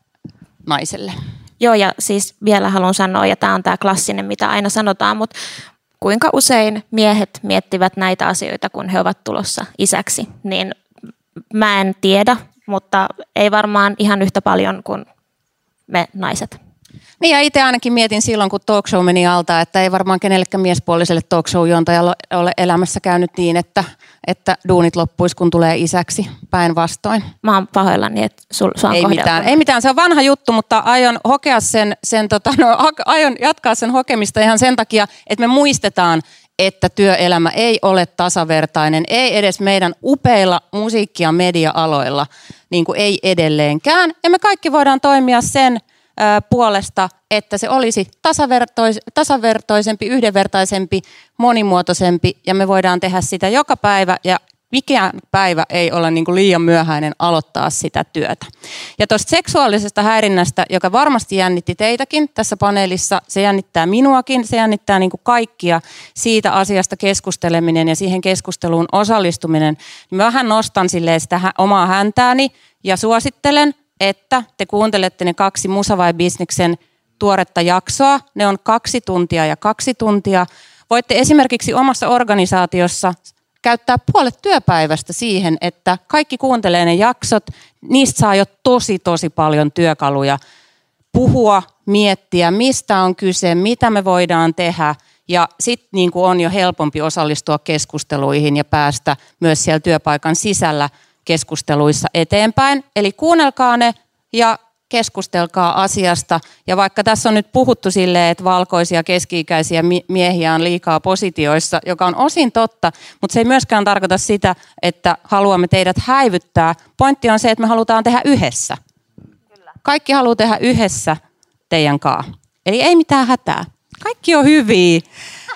naiselle. Joo ja siis vielä haluan sanoa, ja tämä on tämä klassinen, mitä aina sanotaan, mutta kuinka usein miehet miettivät näitä asioita, kun he ovat tulossa isäksi, niin mä en tiedä, mutta ei varmaan ihan yhtä paljon kuin me naiset. Niin ja itse ainakin mietin silloin, kun talk show meni alta, että ei varmaan kenellekään miespuoliselle talk show ole elämässä käynyt niin, että, että duunit loppuisi, kun tulee isäksi päinvastoin. Mä oon pahoillani, että sul, sua on ei mitään, ei mitään, se on vanha juttu, mutta aion, hokea sen, sen tota, no, aion jatkaa sen hokemista ihan sen takia, että me muistetaan, että työelämä ei ole tasavertainen, ei edes meidän upeilla musiikki- ja media-aloilla, niin kuin ei edelleenkään. Ja me kaikki voidaan toimia sen puolesta, että se olisi tasavertois, tasavertoisempi, yhdenvertaisempi, monimuotoisempi ja me voidaan tehdä sitä joka päivä ja mikään päivä ei ole niin kuin liian myöhäinen aloittaa sitä työtä. Ja tuosta seksuaalisesta häirinnästä, joka varmasti jännitti teitäkin tässä paneelissa, se jännittää minuakin, se jännittää niin kuin kaikkia siitä asiasta keskusteleminen ja siihen keskusteluun osallistuminen. Mä vähän nostan sitä omaa häntääni ja suosittelen, että te kuuntelette ne kaksi Musa vai Bisneksen tuoretta jaksoa. Ne on kaksi tuntia ja kaksi tuntia. Voitte esimerkiksi omassa organisaatiossa käyttää puolet työpäivästä siihen, että kaikki kuuntelee ne jaksot. Niistä saa jo tosi, tosi paljon työkaluja puhua, miettiä, mistä on kyse, mitä me voidaan tehdä. Ja sitten niin on jo helpompi osallistua keskusteluihin ja päästä myös siellä työpaikan sisällä – keskusteluissa eteenpäin. Eli kuunnelkaa ne ja keskustelkaa asiasta. Ja vaikka tässä on nyt puhuttu silleen, että valkoisia keski-ikäisiä miehiä on liikaa positioissa, joka on osin totta, mutta se ei myöskään tarkoita sitä, että haluamme teidät häivyttää. Pointti on se, että me halutaan tehdä yhdessä. Kaikki haluaa tehdä yhdessä teidän kanssa. Eli ei mitään hätää. Kaikki on hyviä.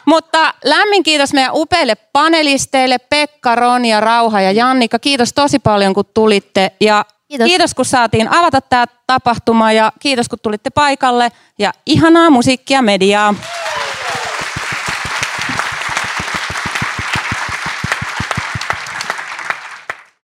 Mutta lämmin kiitos meidän upeille panelisteille, Pekka, Ronja, Rauha ja Jannika. Kiitos tosi paljon, kun tulitte. Ja kiitos, kiitos kun saatiin avata tämä tapahtuma ja kiitos, kun tulitte paikalle. Ja ihanaa musiikkia mediaa.